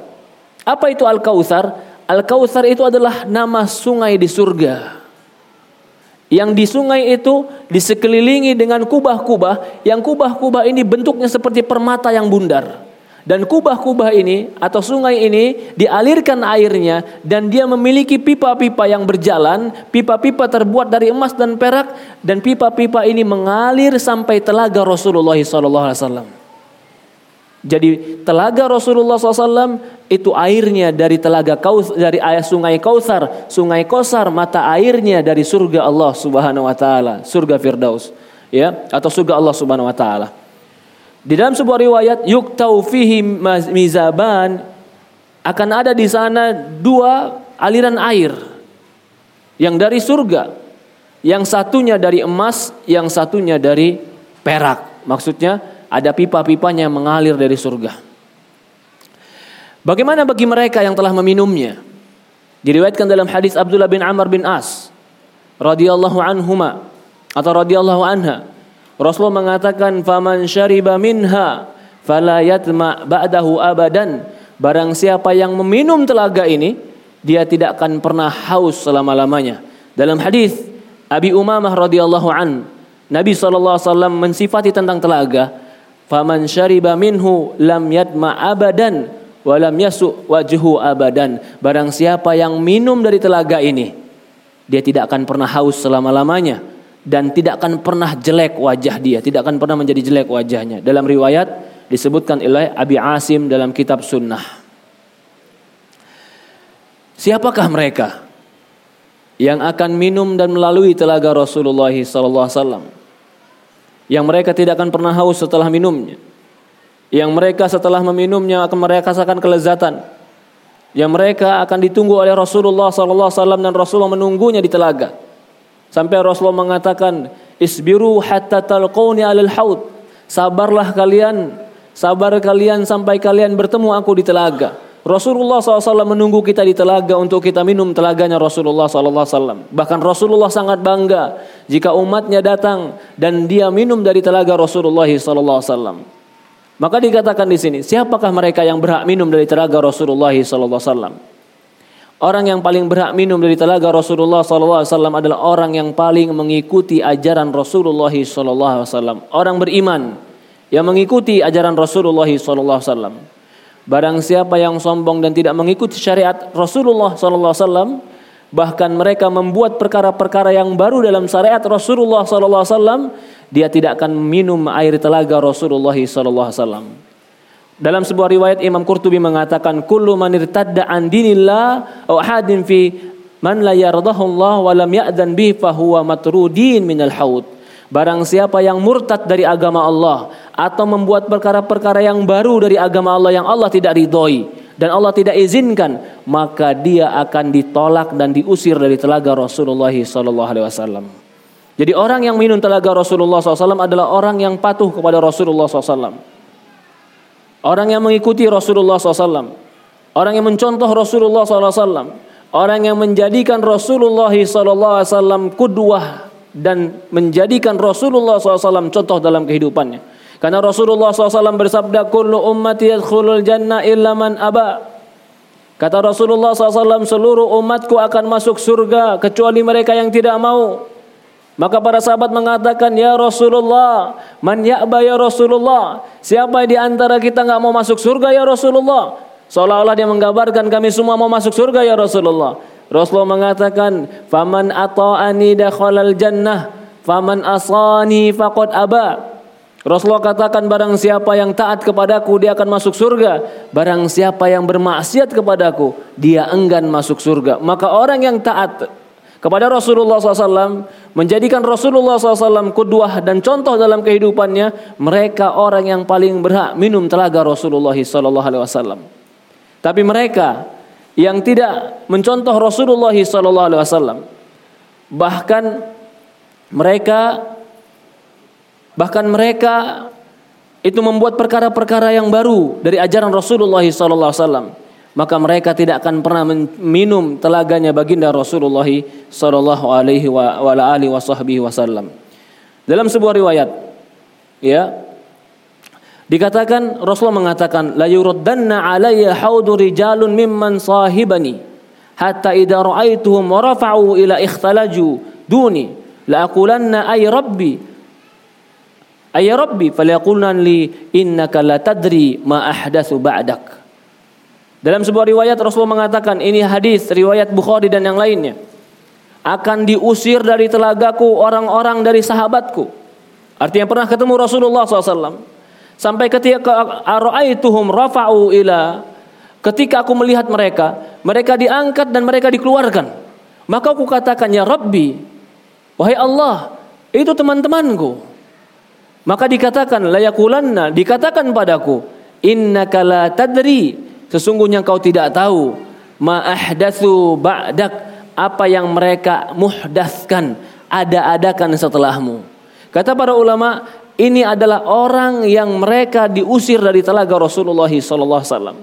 [SPEAKER 1] Apa itu Al-Kausar? Al-Kausar itu adalah nama sungai di surga. Yang di sungai itu disekelilingi dengan kubah-kubah, yang kubah-kubah ini bentuknya seperti permata yang bundar. Dan kubah-kubah ini atau sungai ini dialirkan airnya dan dia memiliki pipa-pipa yang berjalan, pipa-pipa terbuat dari emas dan perak dan pipa-pipa ini mengalir sampai telaga Rasulullah SAW. Jadi telaga Rasulullah SAW itu airnya dari telaga kaus dari air sungai Kausar, sungai Kausar mata airnya dari surga Allah Subhanahu Wa Taala, surga Firdaus, ya atau surga Allah Subhanahu Wa Taala. Di dalam sebuah riwayat yuktau fihi mizaban akan ada di sana dua aliran air yang dari surga, yang satunya dari emas, yang satunya dari perak. Maksudnya ada pipa-pipanya yang mengalir dari surga. Bagaimana bagi mereka yang telah meminumnya? Diriwayatkan dalam hadis Abdullah bin Amr bin As radhiyallahu anhuma atau radhiyallahu anha Rasulullah mengatakan faman syariba minha fala yatma ba'dahu abadan. Barang siapa yang meminum telaga ini, dia tidak akan pernah haus selama-lamanya. Dalam hadis Abi Umamah radhiyallahu an, Nabi sallallahu alaihi wasallam mensifati tentang telaga, faman syariba minhu lam yatma abadan wa lam yasu wajhu abadan. Barang siapa yang minum dari telaga ini, dia tidak akan pernah haus selama-lamanya dan tidak akan pernah jelek wajah dia, tidak akan pernah menjadi jelek wajahnya. Dalam riwayat disebutkan oleh Abi Asim dalam kitab Sunnah. Siapakah mereka yang akan minum dan melalui telaga Rasulullah SAW? Yang mereka tidak akan pernah haus setelah minumnya. yang mereka setelah meminumnya akan merasakan kelezatan yang mereka akan ditunggu oleh Rasulullah wasallam dan Rasulullah menunggunya di telaga sampai Rasulullah mengatakan isbiru hatta talquni alal haud sabarlah kalian sabar kalian sampai kalian bertemu aku di telaga Rasulullah SAW menunggu kita di telaga untuk kita minum telaganya Rasulullah SAW. Bahkan Rasulullah sangat bangga jika umatnya datang dan dia minum dari telaga Rasulullah SAW. Maka dikatakan di sini, siapakah mereka yang berhak minum dari telaga Rasulullah SAW? Orang yang paling berhak minum dari telaga Rasulullah SAW adalah orang yang paling mengikuti ajaran Rasulullah SAW. Orang beriman yang mengikuti ajaran Rasulullah SAW. Barang siapa yang sombong dan tidak mengikuti syariat Rasulullah SAW, bahkan mereka membuat perkara-perkara yang baru dalam syariat Rasulullah SAW, dia tidak akan minum air telaga Rasulullah SAW. Dalam sebuah riwayat Imam Qurtubi mengatakan, "Kullu man irtadda an dinillah aw hadin fi man la yardahu Allah wa lam ya'dan bihi fa huwa matrudin minal haud." Barang siapa yang murtad dari agama Allah atau membuat perkara-perkara yang baru dari agama Allah yang Allah tidak ridhoi dan Allah tidak izinkan, maka dia akan ditolak dan diusir dari telaga Rasulullah sallallahu alaihi wasallam. Jadi orang yang minum telaga Rasulullah SAW adalah orang yang patuh kepada Rasulullah SAW. Orang yang mengikuti Rasulullah SAW. Orang yang mencontoh Rasulullah SAW. Orang yang menjadikan Rasulullah SAW kudwah dan menjadikan Rasulullah SAW contoh dalam kehidupannya. Karena Rasulullah SAW bersabda, "Kullu ummati yadkhulul jannah illa man aba." Kata Rasulullah SAW, seluruh umatku akan masuk surga kecuali mereka yang tidak mau. Maka para sahabat mengatakan, Ya Rasulullah, man ya'ba ya Rasulullah. Siapa di antara kita nggak mau masuk surga ya Rasulullah? Seolah-olah dia menggambarkan kami semua mau masuk surga ya Rasulullah. Rasulullah mengatakan, "Faman ata'ani dakhalal jannah, faman asani faqad aba." Rasulullah katakan barang siapa yang taat kepadaku dia akan masuk surga. Barang siapa yang bermaksiat kepadaku dia enggan masuk surga. Maka orang yang taat kepada Rasulullah SAW menjadikan Rasulullah SAW kudwah dan contoh dalam kehidupannya mereka orang yang paling berhak minum telaga Rasulullah SAW. Tapi mereka yang tidak mencontoh Rasulullah wasallam. Bahkan mereka bahkan mereka itu membuat perkara-perkara yang baru dari ajaran Rasulullah wasallam. Maka mereka tidak akan pernah minum telaganya baginda Rasulullah sallallahu alaihi wa alihi wasallam. Dalam sebuah riwayat ya Dikatakan Rasulullah mengatakan la yuraddanna alayya haudu rijalun mimman sahibani hatta idza ra'aituhum wa rafa'u ila ikhtalaju duni la aqulanna ay rabbi ay rabbi falyaqulna li innaka la tadri ma ahdatsu ba'dak dalam sebuah riwayat Rasulullah mengatakan ini hadis riwayat Bukhari dan yang lainnya akan diusir dari telagaku orang-orang dari sahabatku artinya pernah ketemu Rasulullah SAW Sampai ketika araituhum rafa'u ila ketika aku melihat mereka, mereka diangkat dan mereka dikeluarkan. Maka aku katakan ya Rabbi, wahai Allah, itu teman-temanku. Maka dikatakan layakulanna, dikatakan padaku, innaka la tadri, sesungguhnya kau tidak tahu ma ahdatsu ba'dak apa yang mereka muhdaskan ada-adakan setelahmu. Kata para ulama, ini adalah orang yang mereka diusir dari telaga Rasulullah SAW.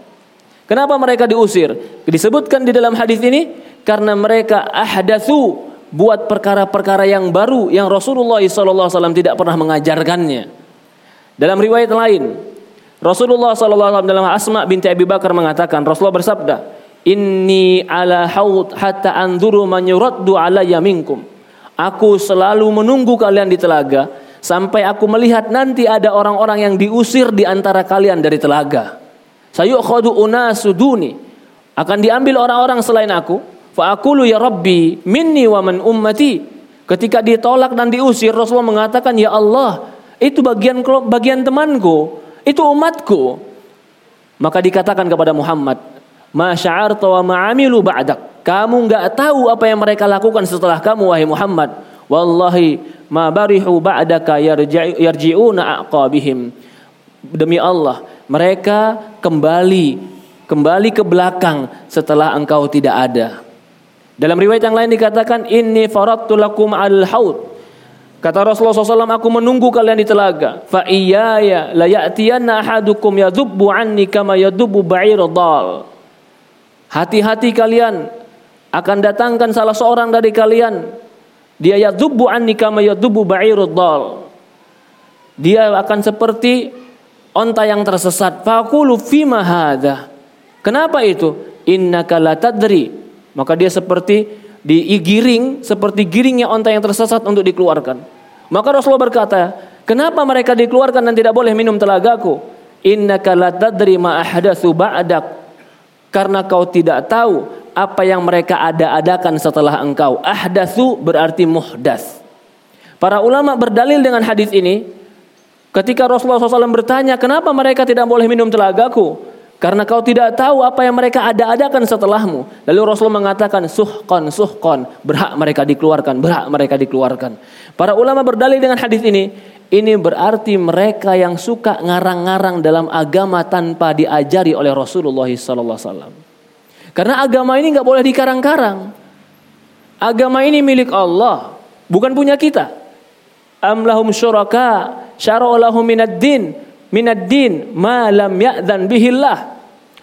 [SPEAKER 1] Kenapa mereka diusir? Disebutkan di dalam hadis ini karena mereka ahdatsu buat perkara-perkara yang baru yang Rasulullah SAW tidak pernah mengajarkannya. Dalam riwayat lain, Rasulullah SAW dalam Asma binti Abi Bakar mengatakan Rasulullah bersabda, Inni ala haud hatta anzuru man yuraddu alayya minkum. Aku selalu menunggu kalian di telaga sampai aku melihat nanti ada orang-orang yang diusir di antara kalian dari telaga. Sayukhadu unasuduni akan diambil orang-orang selain aku. Fa aqulu ya Rabbi minni wa man ummati. Ketika ditolak dan diusir Rasulullah mengatakan ya Allah itu bagian bagian temanku, itu umatku. Maka dikatakan kepada Muhammad, "Ma sya'arta wa ma'amilu ba'dak." Kamu enggak tahu apa yang mereka lakukan setelah kamu wahai Muhammad. Wallahi ma barihu ba'daka yarji'una aqabihim. Demi Allah, mereka kembali kembali ke belakang setelah engkau tidak ada. Dalam riwayat yang lain dikatakan inni faradtu lakum al haud. Kata Rasulullah SAW, aku menunggu kalian di telaga. Fa iyaya la ya'tiyanna ahadukum yadhubbu anni kama yadhubbu ba'ir dal. Hati-hati kalian akan datangkan salah seorang dari kalian. Dia yadhubbu anni kama yadhubbu ba'ir dal. Dia akan seperti onta yang tersesat. Faqulu fima hadha. Kenapa itu? Innaka la tadri maka dia seperti digiring seperti giringnya onta yang tersesat untuk dikeluarkan. Maka Rasulullah berkata, "Kenapa mereka dikeluarkan dan tidak boleh minum telagaku? Innaka la tadri ma ahdatsu ba'dak." Karena kau tidak tahu apa yang mereka ada-adakan setelah engkau. Ahdatsu berarti muhdas. Para ulama berdalil dengan hadis ini. Ketika Rasulullah SAW bertanya, kenapa mereka tidak boleh minum telagaku? Karena kau tidak tahu apa yang mereka ada-adakan setelahmu. Lalu Rasul mengatakan suhkon, suhkon. Berhak mereka dikeluarkan, berhak mereka dikeluarkan. Para ulama berdalil dengan hadis ini. Ini berarti mereka yang suka ngarang-ngarang dalam agama tanpa diajari oleh Rasulullah SAW. Karena agama ini nggak boleh dikarang-karang. Agama ini milik Allah, bukan punya kita. Amlahum syuraka syara'u minad din minad din ma lam ya'dzan bihillah.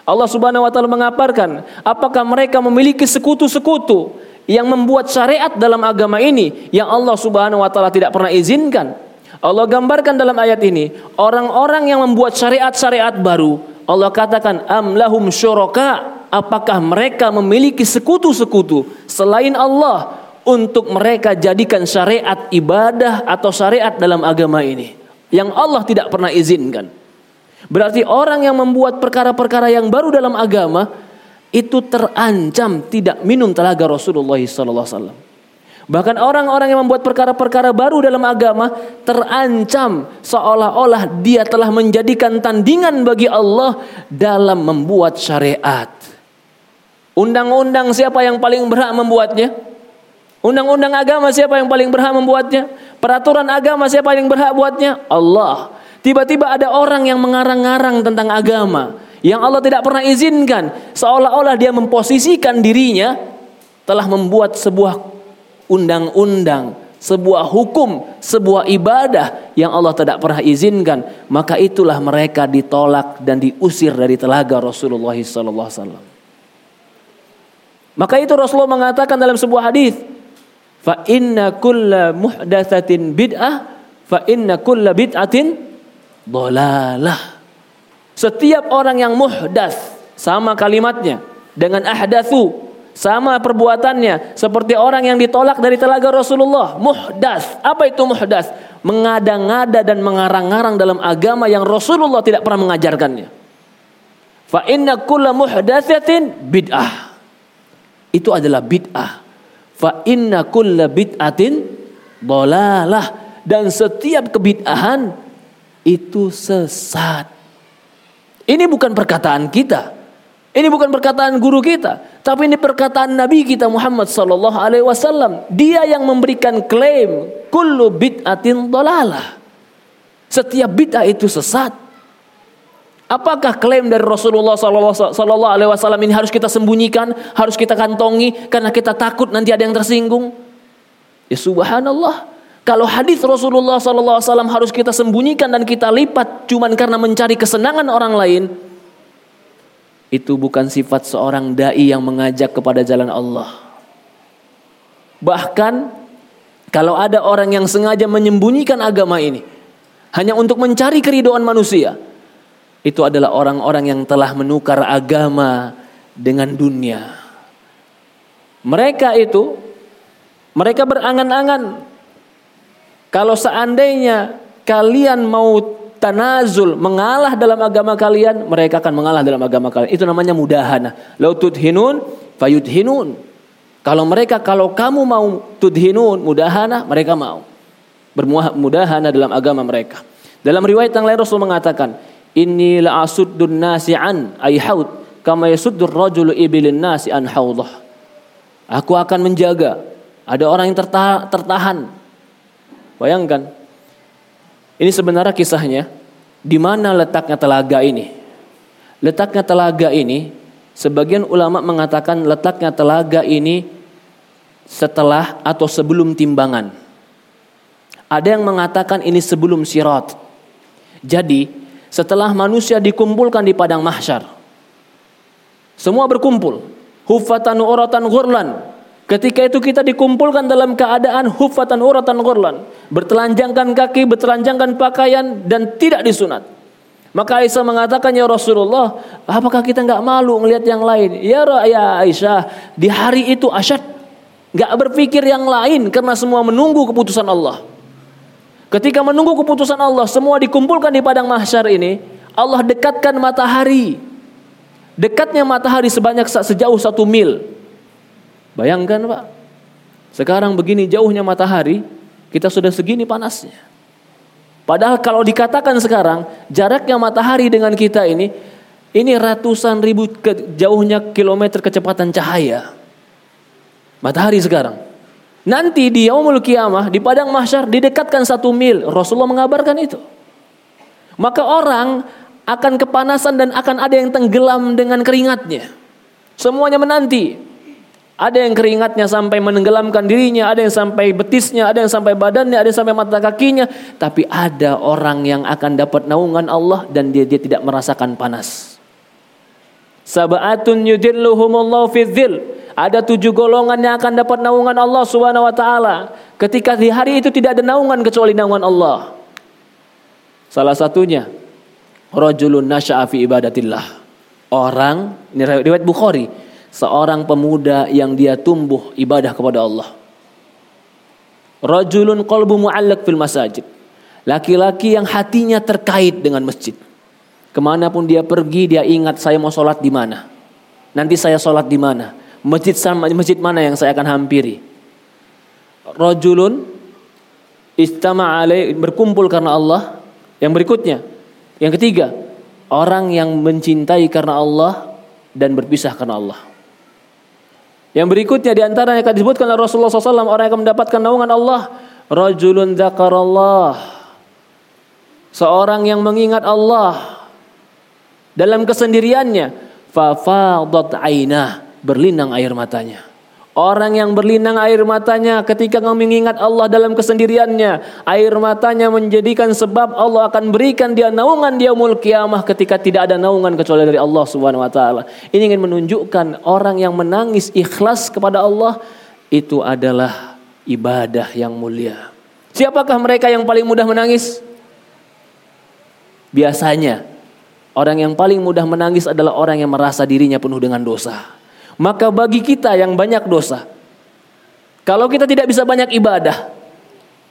[SPEAKER 1] Allah Subhanahu wa taala mengaparkan, apakah mereka memiliki sekutu-sekutu yang membuat syariat dalam agama ini yang Allah Subhanahu wa taala tidak pernah izinkan? Allah gambarkan dalam ayat ini, orang-orang yang membuat syariat-syariat baru, Allah katakan am lahum syuraka, apakah mereka memiliki sekutu-sekutu selain Allah untuk mereka jadikan syariat ibadah atau syariat dalam agama ini? Yang Allah tidak pernah izinkan. Berarti orang yang membuat perkara-perkara yang baru dalam agama itu terancam tidak minum telaga Rasulullah SAW. Bahkan orang-orang yang membuat perkara-perkara baru dalam agama terancam seolah-olah dia telah menjadikan tandingan bagi Allah dalam membuat syariat. Undang-undang siapa yang paling berhak membuatnya? Undang-undang agama siapa yang paling berhak membuatnya? Peraturan agama siapa yang berhak buatnya? Allah. Tiba-tiba ada orang yang mengarang-arang tentang agama yang Allah tidak pernah izinkan, seolah-olah dia memposisikan dirinya telah membuat sebuah undang-undang, sebuah hukum, sebuah ibadah yang Allah tidak pernah izinkan, maka itulah mereka ditolak dan diusir dari telaga Rasulullah SAW. Maka itu Rasulullah mengatakan dalam sebuah hadis, Fa inna kulla muhdatsatin bid'ah fa inna kulla bid'atin dolalah. Setiap orang yang muhdas sama kalimatnya dengan ahdatsu sama perbuatannya seperti orang yang ditolak dari telaga Rasulullah. Muhdas. Apa itu muhdas? Mengada-ngada dan mengarang-arang dalam agama yang Rasulullah tidak pernah mengajarkannya. Fa inna kulla muhdatsatin bid'ah. Itu adalah bid'ah fa inna kulla bid'atin dolalah dan setiap kebid'ahan itu sesat. Ini bukan perkataan kita. Ini bukan perkataan guru kita, tapi ini perkataan Nabi kita Muhammad sallallahu alaihi wasallam. Dia yang memberikan klaim kullu bid'atin dolalah. Setiap bid'ah itu sesat. Apakah klaim dari Rasulullah Sallallahu Alaihi Wasallam ini harus kita sembunyikan, harus kita kantongi karena kita takut nanti ada yang tersinggung? Ya Subhanallah. Kalau hadis Rasulullah Sallallahu Alaihi Wasallam harus kita sembunyikan dan kita lipat cuman karena mencari kesenangan orang lain, itu bukan sifat seorang dai yang mengajak kepada jalan Allah. Bahkan kalau ada orang yang sengaja menyembunyikan agama ini hanya untuk mencari keridoan manusia, itu adalah orang-orang yang telah menukar agama dengan dunia. Mereka itu mereka berangan-angan kalau seandainya kalian mau tanazul mengalah dalam agama kalian, mereka akan mengalah dalam agama kalian. Itu namanya mudahana. Lau tudhinun fayudhinun. Kalau mereka kalau kamu mau tudhinun mudahana, mereka mau. Bermudahana dalam agama mereka. Dalam riwayat yang lain Rasul mengatakan, Inni la asuddun nasi an ay haud kama yasuddur rajulu ibilin nasi an haudah. Aku akan menjaga. Ada orang yang tertahan, tertahan. Bayangkan. Ini sebenarnya kisahnya di mana letaknya telaga ini. Letaknya telaga ini, sebagian ulama mengatakan letaknya telaga ini setelah atau sebelum timbangan. Ada yang mengatakan ini sebelum sirat. Jadi, setelah manusia dikumpulkan di padang mahsyar, semua berkumpul, hufatan uratan ghurlan. Ketika itu kita dikumpulkan dalam keadaan hufatan uratan ghurlan, bertelanjangkan kaki, bertelanjangkan pakaian dan tidak disunat. Maka Aisyah mengatakan ya Rasulullah, apakah kita nggak malu ngelihat yang lain? Ya ya Aisyah, di hari itu asyad nggak berpikir yang lain karena semua menunggu keputusan Allah. Ketika menunggu keputusan Allah, semua dikumpulkan di padang mahsyar ini, Allah dekatkan matahari. Dekatnya matahari sebanyak sejauh satu mil. Bayangkan Pak, sekarang begini jauhnya matahari, kita sudah segini panasnya. Padahal kalau dikatakan sekarang jaraknya matahari dengan kita ini ini ratusan ribu ke, jauhnya kilometer kecepatan cahaya. Matahari sekarang. Nanti di yaumul kiamah di padang mahsyar didekatkan satu mil. Rasulullah mengabarkan itu. Maka orang akan kepanasan dan akan ada yang tenggelam dengan keringatnya. Semuanya menanti ada yang keringatnya sampai menenggelamkan dirinya, ada yang sampai betisnya, ada yang sampai badannya, ada yang sampai mata kakinya. Tapi ada orang yang akan dapat naungan Allah dan dia, dia tidak merasakan panas. Sab'atun yudilluhumullahu fi Ada tujuh golongan yang akan dapat naungan Allah Subhanahu wa taala. Ketika di hari itu tidak ada naungan kecuali naungan Allah. Salah satunya rajulun nasya'a fi ibadatillah. Orang ini riwayat Bukhari seorang pemuda yang dia tumbuh ibadah kepada Allah. Rajulun qalbu mu'allaq fil masajid. Laki-laki yang hatinya terkait dengan masjid. Ke mana pun dia pergi dia ingat saya mau sholat di mana. Nanti saya sholat di mana. Masjid sama masjid mana yang saya akan hampiri. Rajulun istama alaih berkumpul karena Allah. Yang berikutnya, yang ketiga, orang yang mencintai karena Allah dan berpisah karena Allah. Yang berikutnya di antara yang akan disebutkan oleh Rasulullah SAW orang yang akan mendapatkan naungan Allah. Rajulun dzakarallah. Seorang yang mengingat Allah dalam kesendiriannya. Fafadat ainah. Berlinang air matanya. Orang yang berlinang air matanya ketika mengingat Allah dalam kesendiriannya, air matanya menjadikan sebab Allah akan berikan dia naungan dia yaumul kiamah ketika tidak ada naungan kecuali dari Allah Subhanahu wa taala. Ini ingin menunjukkan orang yang menangis ikhlas kepada Allah itu adalah ibadah yang mulia. Siapakah mereka yang paling mudah menangis? Biasanya orang yang paling mudah menangis adalah orang yang merasa dirinya penuh dengan dosa. Maka bagi kita yang banyak dosa, kalau kita tidak bisa banyak ibadah,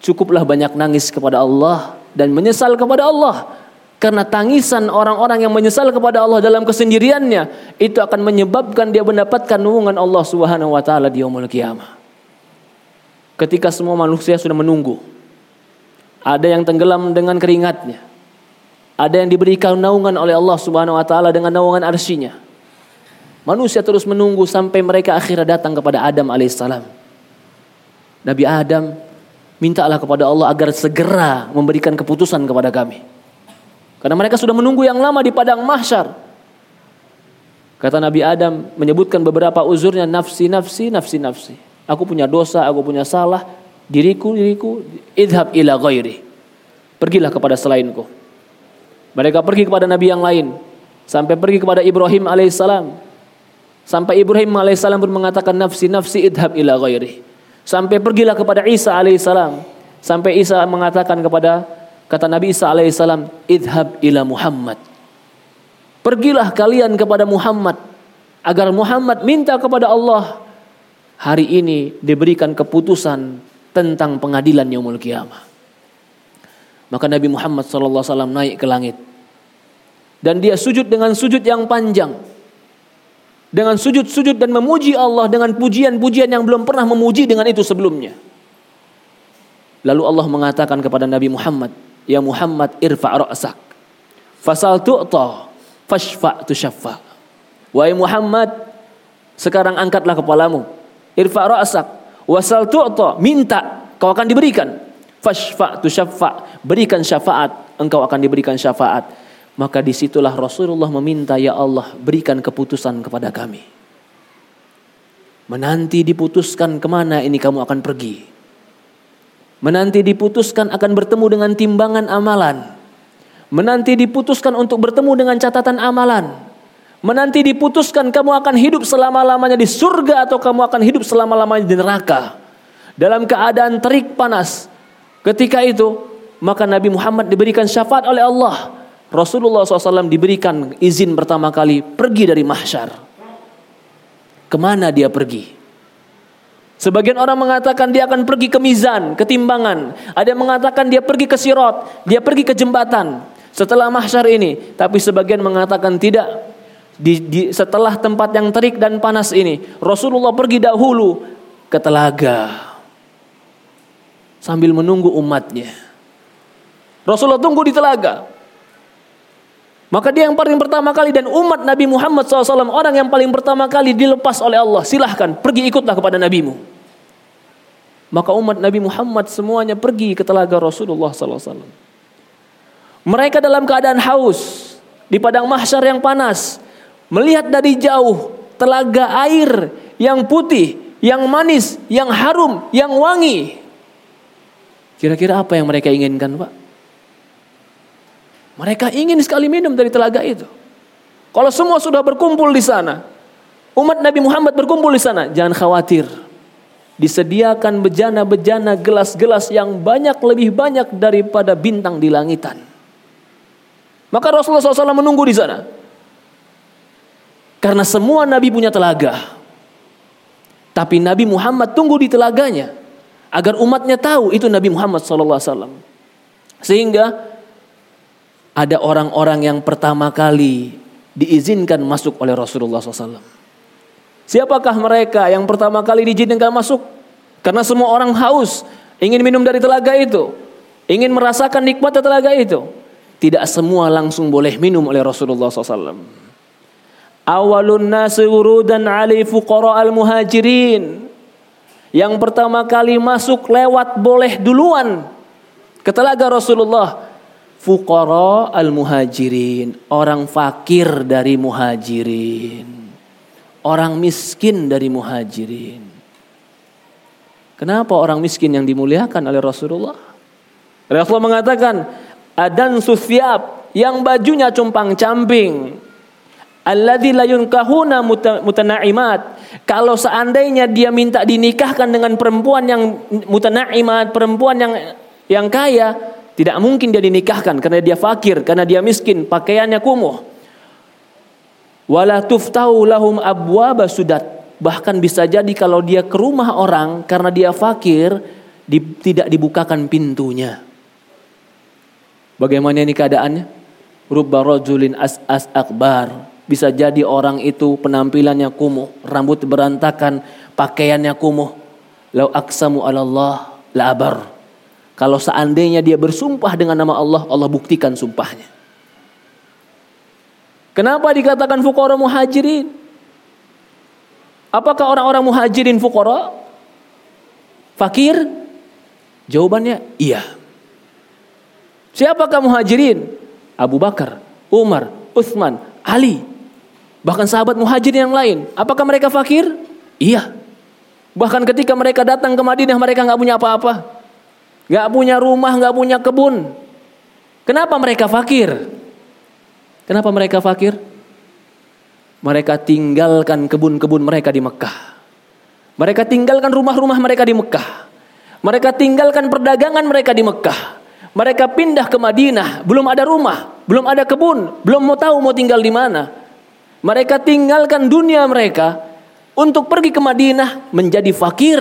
[SPEAKER 1] cukuplah banyak nangis kepada Allah dan menyesal kepada Allah. Karena tangisan orang-orang yang menyesal kepada Allah dalam kesendiriannya itu akan menyebabkan dia mendapatkan hubungan Allah Subhanahu wa taala di yaumul kiamah. Ketika semua manusia sudah menunggu, ada yang tenggelam dengan keringatnya. Ada yang diberikan naungan oleh Allah Subhanahu wa taala dengan naungan arsinya. Manusia terus menunggu sampai mereka akhirnya datang kepada Adam alaihissalam. Nabi Adam mintalah kepada Allah agar segera memberikan keputusan kepada kami. Karena mereka sudah menunggu yang lama di padang mahsyar. Kata Nabi Adam menyebutkan beberapa uzurnya nafsi nafsi nafsi nafsi. Aku punya dosa, aku punya salah, diriku diriku idhab ila ghairi. Pergilah kepada selainku. Mereka pergi kepada nabi yang lain sampai pergi kepada Ibrahim alaihissalam Sampai Ibrahim alaihissalam pun mengatakan nafsi nafsi idhab ila ghairi. Sampai pergilah kepada Isa alaihissalam. Sampai Isa mengatakan kepada kata Nabi Isa alaihissalam idhab ila Muhammad. Pergilah kalian kepada Muhammad agar Muhammad minta kepada Allah hari ini diberikan keputusan tentang pengadilan yaumul kiamah. Maka Nabi Muhammad SAW naik ke langit. Dan dia sujud dengan sujud yang panjang dengan sujud-sujud dan memuji Allah dengan pujian-pujian yang belum pernah memuji dengan itu sebelumnya. Lalu Allah mengatakan kepada Nabi Muhammad, "Ya Muhammad, irfa' ra'sak. Fasal tu'ta, fashfa' tushaffa." Wahai Muhammad, sekarang angkatlah kepalamu. Irfa' ra'sak, wasal tu'ta, minta, kau akan diberikan. Fashfa' tushaffa, berikan syafaat, engkau akan diberikan syafaat. Maka di situlah Rasulullah meminta, Ya Allah berikan keputusan kepada kami. Menanti diputuskan ke mana ini kamu akan pergi. Menanti diputuskan akan bertemu dengan timbangan amalan. Menanti diputuskan untuk bertemu dengan catatan amalan. Menanti diputuskan kamu akan hidup selama-lamanya di surga atau kamu akan hidup selama-lamanya di neraka. Dalam keadaan terik panas. Ketika itu, maka Nabi Muhammad diberikan syafaat oleh Allah. Rasulullah SAW diberikan izin pertama kali pergi dari mahsyar. Ke mana dia pergi? Sebagian orang mengatakan dia akan pergi ke mizan, ke timbangan. Ada yang mengatakan dia pergi ke sirot, dia pergi ke jembatan setelah mahsyar ini. Tapi sebagian mengatakan tidak. Di, di, setelah tempat yang terik dan panas ini, Rasulullah pergi dahulu ke telaga sambil menunggu umatnya. Rasulullah tunggu di telaga. Maka dia yang paling pertama kali dan umat Nabi Muhammad SAW orang yang paling pertama kali dilepas oleh Allah. Silahkan pergi ikutlah kepada nabimu. Maka umat Nabi Muhammad semuanya pergi ke telaga Rasulullah SAW. Mereka dalam keadaan haus di padang mahsyar yang panas, melihat dari jauh telaga air yang putih, yang manis, yang harum, yang wangi. Kira-kira apa yang mereka inginkan, Pak? Mereka ingin sekali minum dari telaga itu. Kalau semua sudah berkumpul di sana, umat Nabi Muhammad berkumpul di sana, jangan khawatir. Disediakan bejana-bejana gelas-gelas yang banyak lebih banyak daripada bintang di langitan. Maka Rasulullah SAW menunggu di sana. Karena semua nabi punya telaga. Tapi Nabi Muhammad tunggu di telaganya agar umatnya tahu itu Nabi Muhammad SAW. Sehingga ada orang-orang yang pertama kali diizinkan masuk oleh Rasulullah SAW. Siapakah mereka yang pertama kali diizinkan masuk? Karena semua orang haus, ingin minum dari telaga itu, ingin merasakan nikmat telaga itu. Tidak semua langsung boleh minum oleh Rasulullah SAW. Awalun nasi wurudan ali fuqara al muhajirin. Yang pertama kali masuk lewat boleh duluan ke telaga Rasulullah. Fuqara al muhajirin. Orang fakir dari muhajirin. Orang miskin dari muhajirin. Kenapa orang miskin yang dimuliakan oleh Rasulullah? Rasulullah mengatakan, adan susyab yang bajunya compang camping alladzi la yunkahuna mutanaimat kalau seandainya dia minta dinikahkan dengan perempuan yang mutanaimat perempuan yang yang kaya tidak mungkin dia dinikahkan karena dia fakir karena dia miskin pakaiannya kumuh wala tuftahu lahum abwaba sudat bahkan bisa jadi kalau dia ke rumah orang karena dia fakir di, tidak dibukakan pintunya Bagaimana ini keadaannya? Rubba rajulin as-as akbar. Bisa jadi orang itu penampilannya kumuh, rambut berantakan, pakaiannya kumuh. Lau aksamu Allah labar. Kalau seandainya dia bersumpah dengan nama Allah, Allah buktikan sumpahnya. Kenapa dikatakan fukara muhajirin? Apakah orang-orang muhajirin fukara? Fakir? Jawabannya iya. Siapakah muhajirin? Abu Bakar, Umar, Uthman, Ali. Bahkan sahabat muhajirin yang lain. Apakah mereka fakir? Iya. Bahkan ketika mereka datang ke Madinah mereka nggak punya apa-apa. Nggak punya rumah, nggak punya kebun. Kenapa mereka fakir? Kenapa mereka fakir? Mereka tinggalkan kebun-kebun mereka di Mekah. Mereka tinggalkan rumah-rumah mereka di Mekah. Mereka tinggalkan perdagangan mereka di Mekah. Mereka pindah ke Madinah, belum ada rumah, belum ada kebun, belum mau tahu mau tinggal di mana. Mereka tinggalkan dunia mereka untuk pergi ke Madinah menjadi fakir.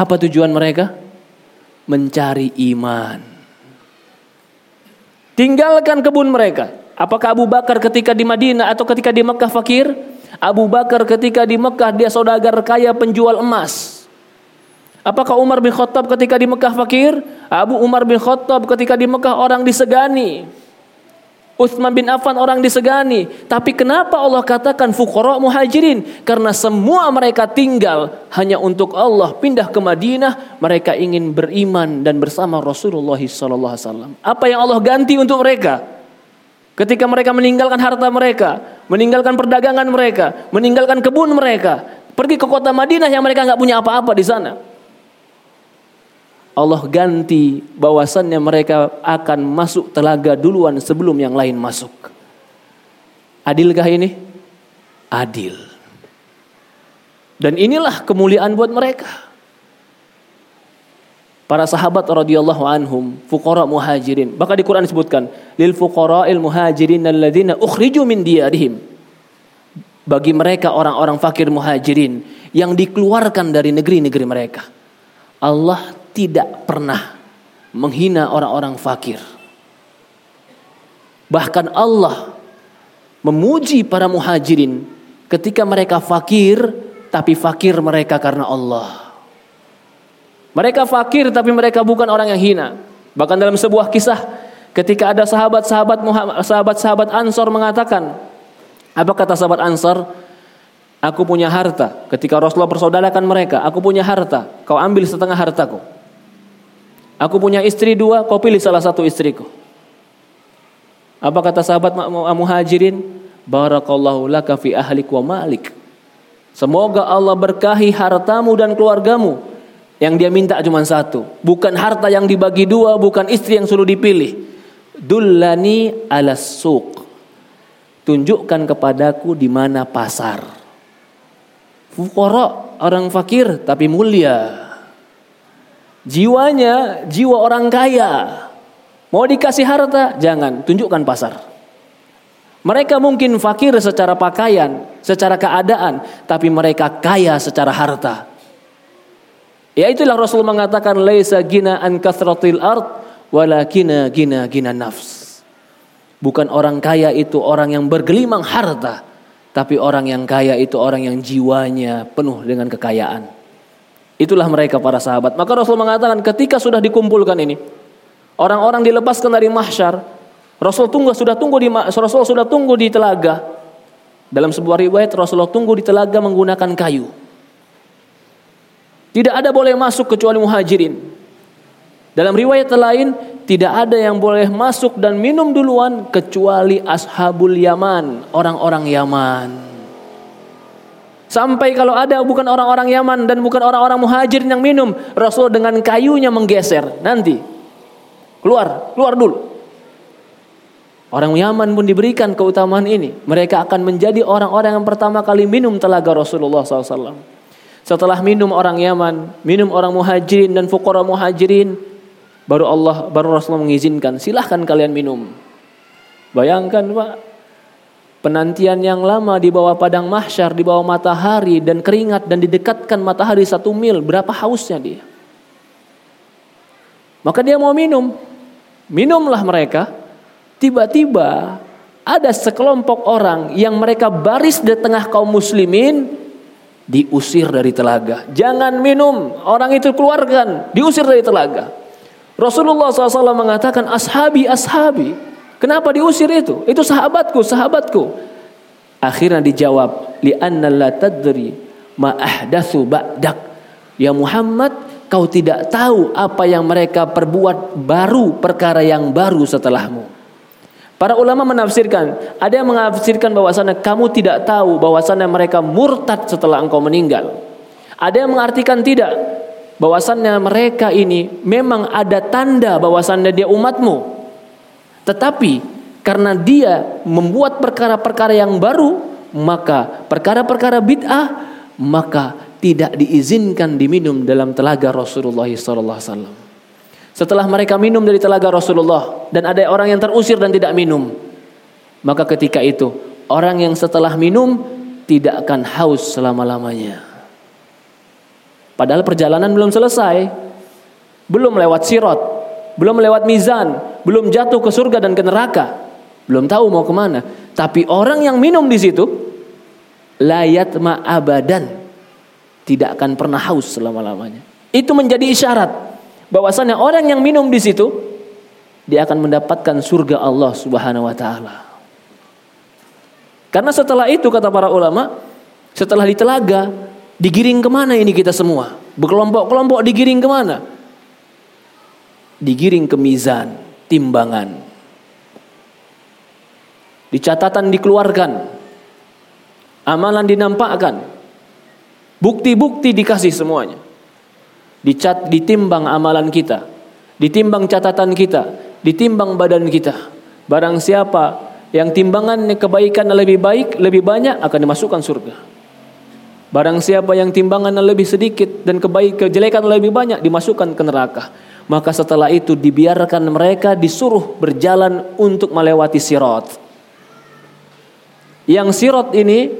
[SPEAKER 1] Apa tujuan mereka? Mencari iman. Tinggalkan kebun mereka. Apakah Abu Bakar ketika di Madinah atau ketika di Mekah fakir? Abu Bakar ketika di Mekah dia saudagar kaya penjual emas. Apakah Umar bin Khattab ketika di Mekah fakir? Abu Umar bin Khattab ketika di Mekah orang disegani. Uthman bin Affan orang disegani. Tapi kenapa Allah katakan fuqara muhajirin? Karena semua mereka tinggal hanya untuk Allah. Pindah ke Madinah, mereka ingin beriman dan bersama Rasulullah wasallam. Apa yang Allah ganti untuk mereka? Ketika mereka meninggalkan harta mereka, meninggalkan perdagangan mereka, meninggalkan kebun mereka, pergi ke kota Madinah yang mereka nggak punya apa-apa di sana. Allah ganti bahwasannya mereka akan masuk telaga duluan sebelum yang lain masuk. Adilkah ini? Adil. Dan inilah kemuliaan buat mereka. Para sahabat radhiyallahu anhum, fuqara muhajirin. Bahkan di Quran disebutkan, lil fuqara'il muhajirin alladzina ukhriju min diyarihim. Bagi mereka orang-orang fakir muhajirin yang dikeluarkan dari negeri-negeri mereka. Allah tidak pernah menghina orang-orang fakir. Bahkan Allah memuji para muhajirin ketika mereka fakir, tapi fakir mereka karena Allah. Mereka fakir tapi mereka bukan orang yang hina. Bahkan dalam sebuah kisah ketika ada sahabat-sahabat sahabat-sahabat Ansor mengatakan, apa kata sahabat Ansor? Aku punya harta. Ketika Rasulullah persaudarakan mereka, aku punya harta. Kau ambil setengah hartaku. Aku punya istri dua, kau pilih salah satu istriku. Apa kata sahabat muhajirin? Barakallahu laka fi ahlik wa malik. Semoga Allah berkahi hartamu dan keluargamu. Yang dia minta cuma satu. Bukan harta yang dibagi dua, bukan istri yang suruh dipilih. Dullani ala suq. Tunjukkan kepadaku di mana pasar. Fukara, orang fakir tapi mulia. Jiwanya jiwa orang kaya. Mau dikasih harta? Jangan, tunjukkan pasar. Mereka mungkin fakir secara pakaian, secara keadaan, tapi mereka kaya secara harta. Ya itulah Rasul mengatakan laisa gina an kathratil ard walakina gina gina nafs. Bukan orang kaya itu orang yang bergelimang harta, tapi orang yang kaya itu orang yang jiwanya penuh dengan kekayaan. Itulah mereka para sahabat. Maka Rasul mengatakan ketika sudah dikumpulkan ini, orang-orang dilepaskan dari mahsyar, Rasul tunggu sudah tunggu di Rasul sudah tunggu di telaga. Dalam sebuah riwayat Rasulullah tunggu di telaga menggunakan kayu. Tidak ada boleh masuk kecuali muhajirin. Dalam riwayat lain tidak ada yang boleh masuk dan minum duluan kecuali ashabul Yaman, orang-orang Yaman. Sampai kalau ada bukan orang-orang Yaman dan bukan orang-orang muhajir yang minum, Rasul dengan kayunya menggeser. Nanti keluar, keluar dulu. Orang Yaman pun diberikan keutamaan ini. Mereka akan menjadi orang-orang yang pertama kali minum telaga Rasulullah SAW. Setelah minum orang Yaman, minum orang muhajirin dan fukara muhajirin, baru Allah, baru Rasulullah mengizinkan, silahkan kalian minum. Bayangkan Pak, Penantian yang lama di bawah padang mahsyar, di bawah matahari dan keringat dan didekatkan matahari satu mil, berapa hausnya dia? Maka dia mau minum. Minumlah mereka. Tiba-tiba ada sekelompok orang yang mereka baris di tengah kaum muslimin diusir dari telaga. Jangan minum, orang itu keluarkan, diusir dari telaga. Rasulullah SAW mengatakan ashabi ashabi Kenapa diusir itu? Itu sahabatku, sahabatku. Akhirnya dijawab, li'anna la tadri ma ahdatsu ba'dak. Ya Muhammad, kau tidak tahu apa yang mereka perbuat baru, perkara yang baru setelahmu. Para ulama menafsirkan, ada yang menafsirkan bahwasannya kamu tidak tahu bahwasannya mereka murtad setelah engkau meninggal. Ada yang mengartikan tidak, bahwasannya mereka ini memang ada tanda bahwasannya dia umatmu. Tetapi karena dia membuat perkara-perkara yang baru, maka perkara-perkara bid'ah maka tidak diizinkan diminum dalam telaga Rasulullah SAW. Setelah mereka minum dari telaga Rasulullah dan ada orang yang terusir dan tidak minum, maka ketika itu orang yang setelah minum tidak akan haus selama-lamanya. Padahal perjalanan belum selesai, belum lewat sirot, belum lewat mizan, belum jatuh ke surga dan ke neraka, belum tahu mau ke mana. Tapi orang yang minum di situ, layat ma abadan, tidak akan pernah haus selama lamanya. Itu menjadi isyarat bahwasannya orang yang minum di situ dia akan mendapatkan surga Allah Subhanahu wa taala. Karena setelah itu kata para ulama, setelah di telaga, digiring ke mana ini kita semua? Berkelompok-kelompok digiring ke mana? Digiring ke mizan, timbangan. Di catatan dikeluarkan, amalan dinampakkan, bukti-bukti dikasih semuanya. Dicat, ditimbang amalan kita, ditimbang catatan kita, ditimbang badan kita. Barang siapa yang timbangan kebaikan lebih baik, lebih banyak akan dimasukkan surga. Barang siapa yang timbangan lebih sedikit dan kebaik kejelekan lebih banyak dimasukkan ke neraka. Maka setelah itu dibiarkan mereka disuruh berjalan untuk melewati sirat. Yang sirot ini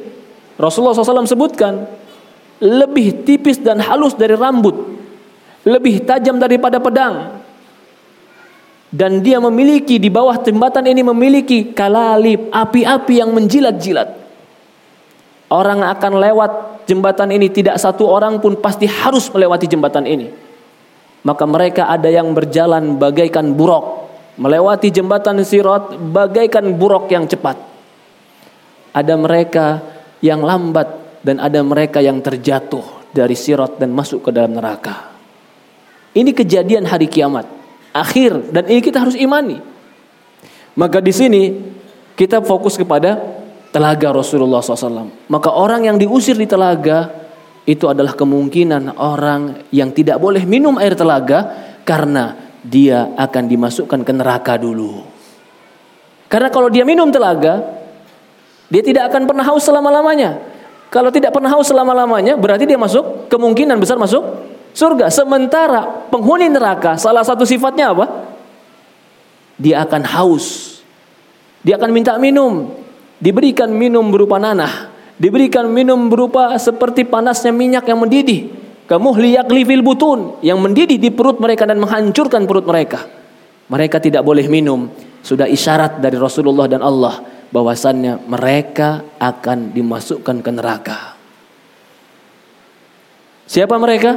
[SPEAKER 1] Rasulullah SAW sebutkan lebih tipis dan halus dari rambut, lebih tajam daripada pedang. Dan dia memiliki di bawah jembatan ini memiliki kalalip, api-api yang menjilat-jilat. Orang akan lewat jembatan ini tidak satu orang pun pasti harus melewati jembatan ini. Maka mereka ada yang berjalan bagaikan buruk, melewati jembatan sirot bagaikan buruk yang cepat ada mereka yang lambat dan ada mereka yang terjatuh dari sirat dan masuk ke dalam neraka. Ini kejadian hari kiamat akhir dan ini kita harus imani. Maka di sini kita fokus kepada telaga Rasulullah SAW. Maka orang yang diusir di telaga itu adalah kemungkinan orang yang tidak boleh minum air telaga karena dia akan dimasukkan ke neraka dulu. Karena kalau dia minum telaga, dia tidak akan pernah haus selama-lamanya. Kalau tidak pernah haus selama-lamanya, berarti dia masuk kemungkinan besar masuk surga. Sementara penghuni neraka salah satu sifatnya apa? Dia akan haus. Dia akan minta minum. Diberikan minum berupa nanah. Diberikan minum berupa seperti panasnya minyak yang mendidih. Kamu liyak livil butun yang mendidih di perut mereka dan menghancurkan perut mereka. Mereka tidak boleh minum. Sudah isyarat dari Rasulullah dan Allah bahwasannya mereka akan dimasukkan ke neraka. Siapa mereka?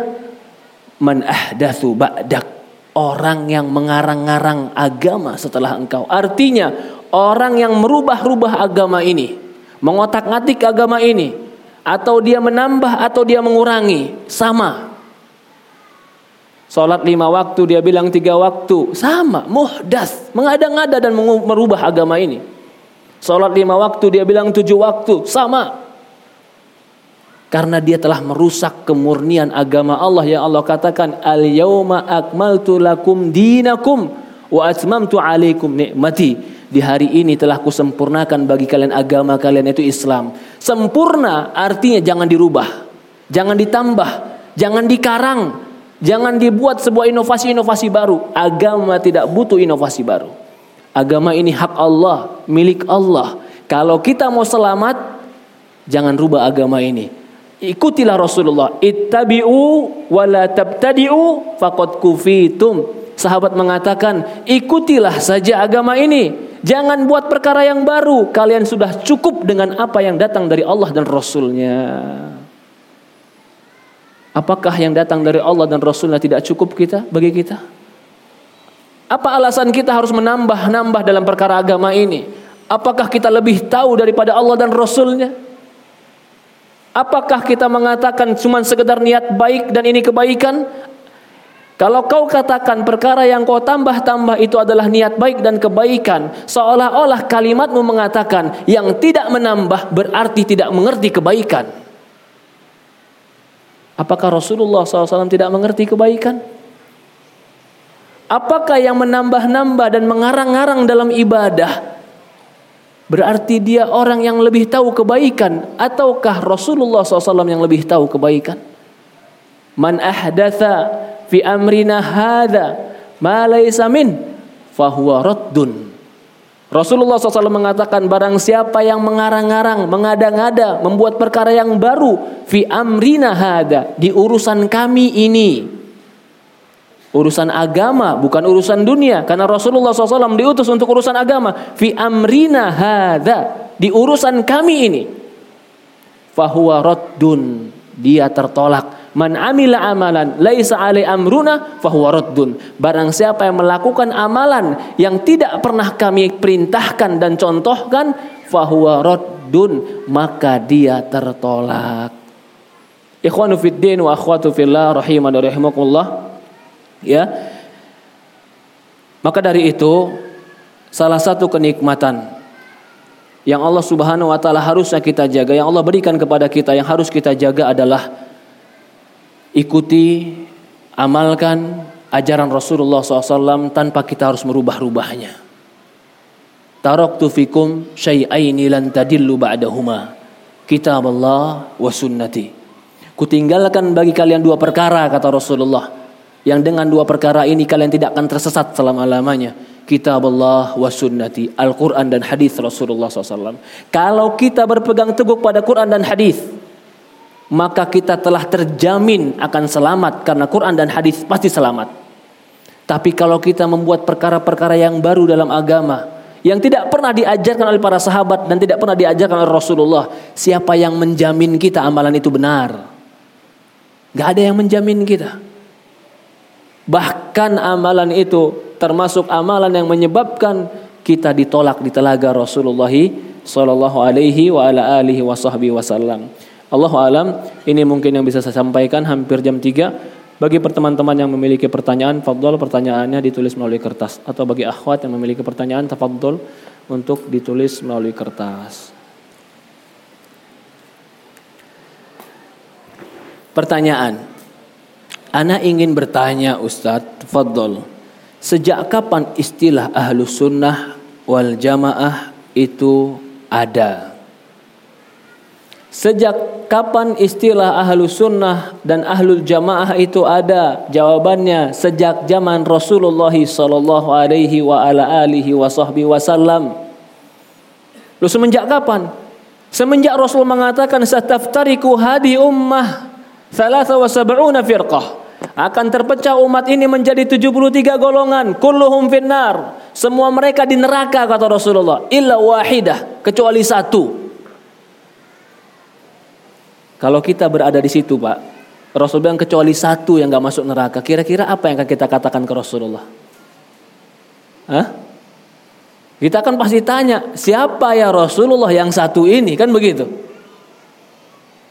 [SPEAKER 1] Man ahdatsu ba'dak. Orang yang mengarang-arang agama setelah engkau. Artinya orang yang merubah-rubah agama ini, mengotak-ngatik agama ini, atau dia menambah atau dia mengurangi, sama. Sholat lima waktu dia bilang tiga waktu, sama, muhdas, mengada-ngada dan merubah agama ini. Sholat lima waktu dia bilang tujuh waktu. Sama. Karena dia telah merusak kemurnian agama Allah yang Allah katakan al yauma akmaltu lakum dinakum wa atmamtu alaikum nikmati. Di hari ini telah kusempurnakan bagi kalian agama kalian itu Islam. Sempurna artinya jangan dirubah, jangan ditambah, jangan dikarang, jangan dibuat sebuah inovasi-inovasi baru. Agama tidak butuh inovasi baru. Agama ini hak Allah, milik Allah. Kalau kita mau selamat, jangan rubah agama ini. Ikutilah Rasulullah. Ittabi'u wa la tabtadi'u faqad kufitum. Sahabat mengatakan, ikutilah saja agama ini. Jangan buat perkara yang baru. Kalian sudah cukup dengan apa yang datang dari Allah dan Rasulnya. Apakah yang datang dari Allah dan Rasulnya tidak cukup kita bagi kita? Apa alasan kita harus menambah-nambah dalam perkara agama ini? Apakah kita lebih tahu daripada Allah dan Rasulnya? Apakah kita mengatakan cuma sekedar niat baik dan ini kebaikan? Kalau kau katakan perkara yang kau tambah-tambah itu adalah niat baik dan kebaikan, seolah-olah kalimatmu mengatakan yang tidak menambah berarti tidak mengerti kebaikan. Apakah Rasulullah SAW tidak mengerti kebaikan? Apakah yang menambah-nambah dan mengarang-arang dalam ibadah berarti dia orang yang lebih tahu kebaikan ataukah Rasulullah SAW yang lebih tahu kebaikan? Man ahdatha fi amrina hadha ma laysa min fahuwa raddun. Rasulullah SAW mengatakan barang siapa yang mengarang-arang, mengada-ngada, membuat perkara yang baru fi amrina hada di urusan kami ini. Urusan agama bukan urusan dunia. Karena Rasulullah SAW diutus untuk urusan agama. Fi amrina hadza di urusan kami ini. Fahuwa raddun dia tertolak Man amila amalan laisa alai amruna fahuwa raddun. Barang siapa yang melakukan amalan yang tidak pernah kami perintahkan dan contohkan fahuwa raddun, maka dia tertolak. Ikhwanu fid din wa akhwatu fillah rahimani rahimakumullah. Ya. Maka dari itu salah satu kenikmatan yang Allah Subhanahu wa taala harusnya kita jaga, yang Allah berikan kepada kita yang harus kita jaga adalah ikuti, amalkan ajaran Rasulullah SAW tanpa kita harus merubah-rubahnya. Taraktu fikum syai'aini lan tadillu ba'dahuma. Kitab Allah wa sunnati. Kutinggalkan bagi kalian dua perkara kata Rasulullah. Yang dengan dua perkara ini kalian tidak akan tersesat selama-lamanya. Kitab Allah wa sunnati. Al-Quran dan hadis Rasulullah SAW. Kalau kita berpegang teguh pada Quran dan hadis, maka kita telah terjamin akan selamat karena Quran dan hadis pasti selamat. Tapi kalau kita membuat perkara-perkara yang baru dalam agama yang tidak pernah diajarkan oleh para sahabat dan tidak pernah diajarkan oleh Rasulullah, siapa yang menjamin kita amalan itu benar? Gak ada yang menjamin kita. Bahkan amalan itu termasuk amalan yang menyebabkan kita ditolak di telaga Rasulullah sallallahu alaihi wa ala alihi wasallam. Allahu alam, ini mungkin yang bisa saya sampaikan hampir jam 3. Bagi teman-teman yang memiliki pertanyaan, fadol pertanyaannya ditulis melalui kertas atau bagi akhwat yang memiliki pertanyaan, tafadhol untuk ditulis melalui kertas. Pertanyaan. Ana ingin bertanya Ustadz, fadol. Sejak kapan istilah ahlus sunnah wal jamaah itu ada? Sejak kapan istilah ahlu sunnah dan ahlul jamaah itu ada? Jawabannya sejak zaman Rasulullah sallallahu alaihi wa ala alihi wa wasallam. Lu semenjak kapan? Semenjak Rasul mengatakan sataftariku hadi ummah thalatha wa sab'una firqah. Akan terpecah umat ini menjadi 73 golongan, kulluhum finnar. Semua mereka di neraka kata Rasulullah, illa wahidah, kecuali satu. Kalau kita berada di situ Pak, Rasul bilang kecuali satu yang gak masuk neraka. Kira-kira apa yang akan kita katakan ke Rasulullah? Hah? Kita kan pasti tanya, siapa ya Rasulullah yang satu ini? Kan begitu.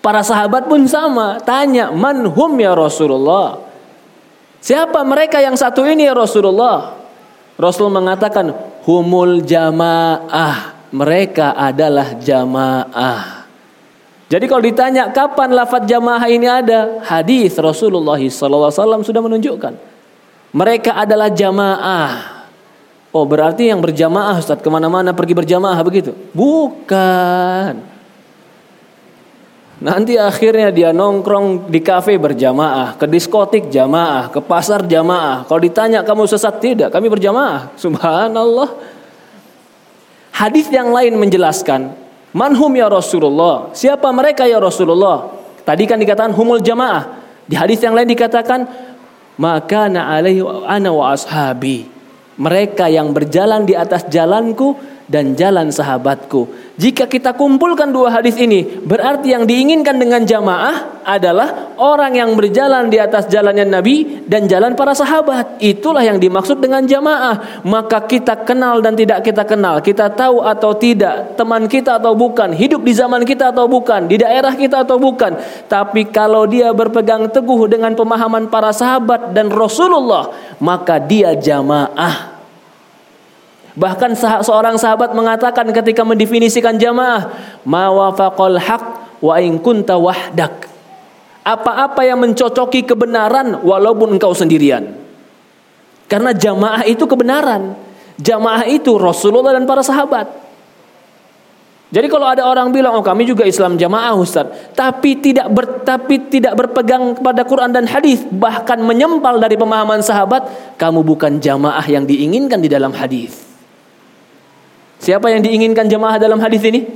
[SPEAKER 1] Para sahabat pun sama, tanya, manhum ya Rasulullah? Siapa mereka yang satu ini ya Rasulullah? Rasul mengatakan, humul jamaah. Mereka adalah jamaah. Jadi kalau ditanya kapan lafadz jamaah ini ada, hadis Rasulullah SAW sudah menunjukkan. Mereka adalah jamaah. Oh berarti yang berjamaah Ustaz ke mana-mana pergi berjamaah begitu? Bukan. Nanti akhirnya dia nongkrong di kafe berjamaah, ke diskotik jamaah, ke pasar jamaah. Kalau ditanya kamu sesat tidak, kami berjamaah. Subhanallah. Hadis yang lain menjelaskan Manhum ya Rasulullah. Siapa mereka ya Rasulullah? Tadi kan dikatakan humul jamaah. Di hadis yang lain dikatakan maka na alaihi ana wa ashabi. Mereka yang berjalan di atas jalanku dan jalan sahabatku. Jika kita kumpulkan dua hadis ini, berarti yang diinginkan dengan jamaah adalah orang yang berjalan di atas jalannya Nabi dan jalan para sahabat. Itulah yang dimaksud dengan jamaah. Maka kita kenal dan tidak kita kenal, kita tahu atau tidak, teman kita atau bukan, hidup di zaman kita atau bukan, di daerah kita atau bukan. Tapi kalau dia berpegang teguh dengan pemahaman para sahabat dan Rasulullah, maka dia jamaah. Bahkan seorang sahabat mengatakan ketika mendefinisikan jamaah, mawafaqal haq wa in kunta wahdak. Apa-apa yang mencocoki kebenaran walaupun engkau sendirian. Karena jamaah itu kebenaran. Jamaah itu Rasulullah dan para sahabat. Jadi kalau ada orang bilang oh kami juga Islam jamaah Ustaz, tapi tidak ber, tapi tidak berpegang kepada Quran dan hadis, bahkan menyempal dari pemahaman sahabat, kamu bukan jamaah yang diinginkan di dalam hadis. Siapa yang diinginkan jemaah dalam hadis ini?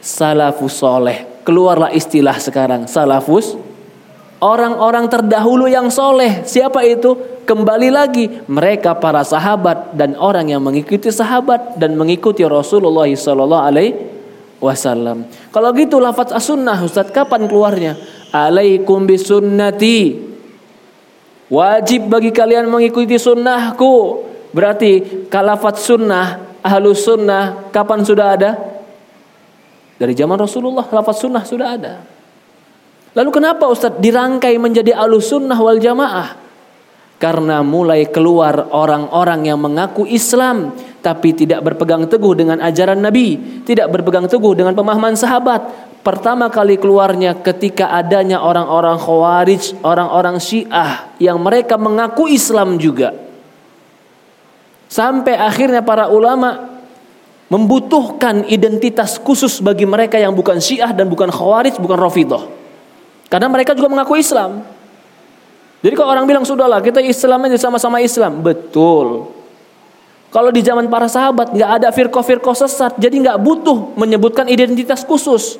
[SPEAKER 1] Salafus soleh. Keluarlah istilah sekarang. Salafus. Orang-orang terdahulu yang soleh. Siapa itu? Kembali lagi. Mereka para sahabat dan orang yang mengikuti sahabat. Dan mengikuti Rasulullah Sallallahu Alaihi Wasallam. Kalau gitu lafaz as-sunnah Ustaz kapan keluarnya? alaikum bisunnati wajib bagi kalian mengikuti sunnahku berarti kalafat sunnah ahlus sunnah kapan sudah ada dari zaman Rasulullah lafaz sunnah sudah ada lalu kenapa Ustadz dirangkai menjadi ahlus sunnah wal jamaah karena mulai keluar orang-orang yang mengaku Islam tapi tidak berpegang teguh dengan ajaran Nabi, tidak berpegang teguh dengan pemahaman sahabat. Pertama kali keluarnya ketika adanya orang-orang Khawarij, orang-orang Syiah yang mereka mengaku Islam juga. Sampai akhirnya para ulama membutuhkan identitas khusus bagi mereka yang bukan Syiah dan bukan Khawarij, bukan Rafidah. Karena mereka juga mengaku Islam. Jadi kalau orang bilang sudahlah kita Islam aja sama-sama Islam, betul. Kalau di zaman para sahabat nggak ada firqah-firqah sesat, jadi nggak butuh menyebutkan identitas khusus.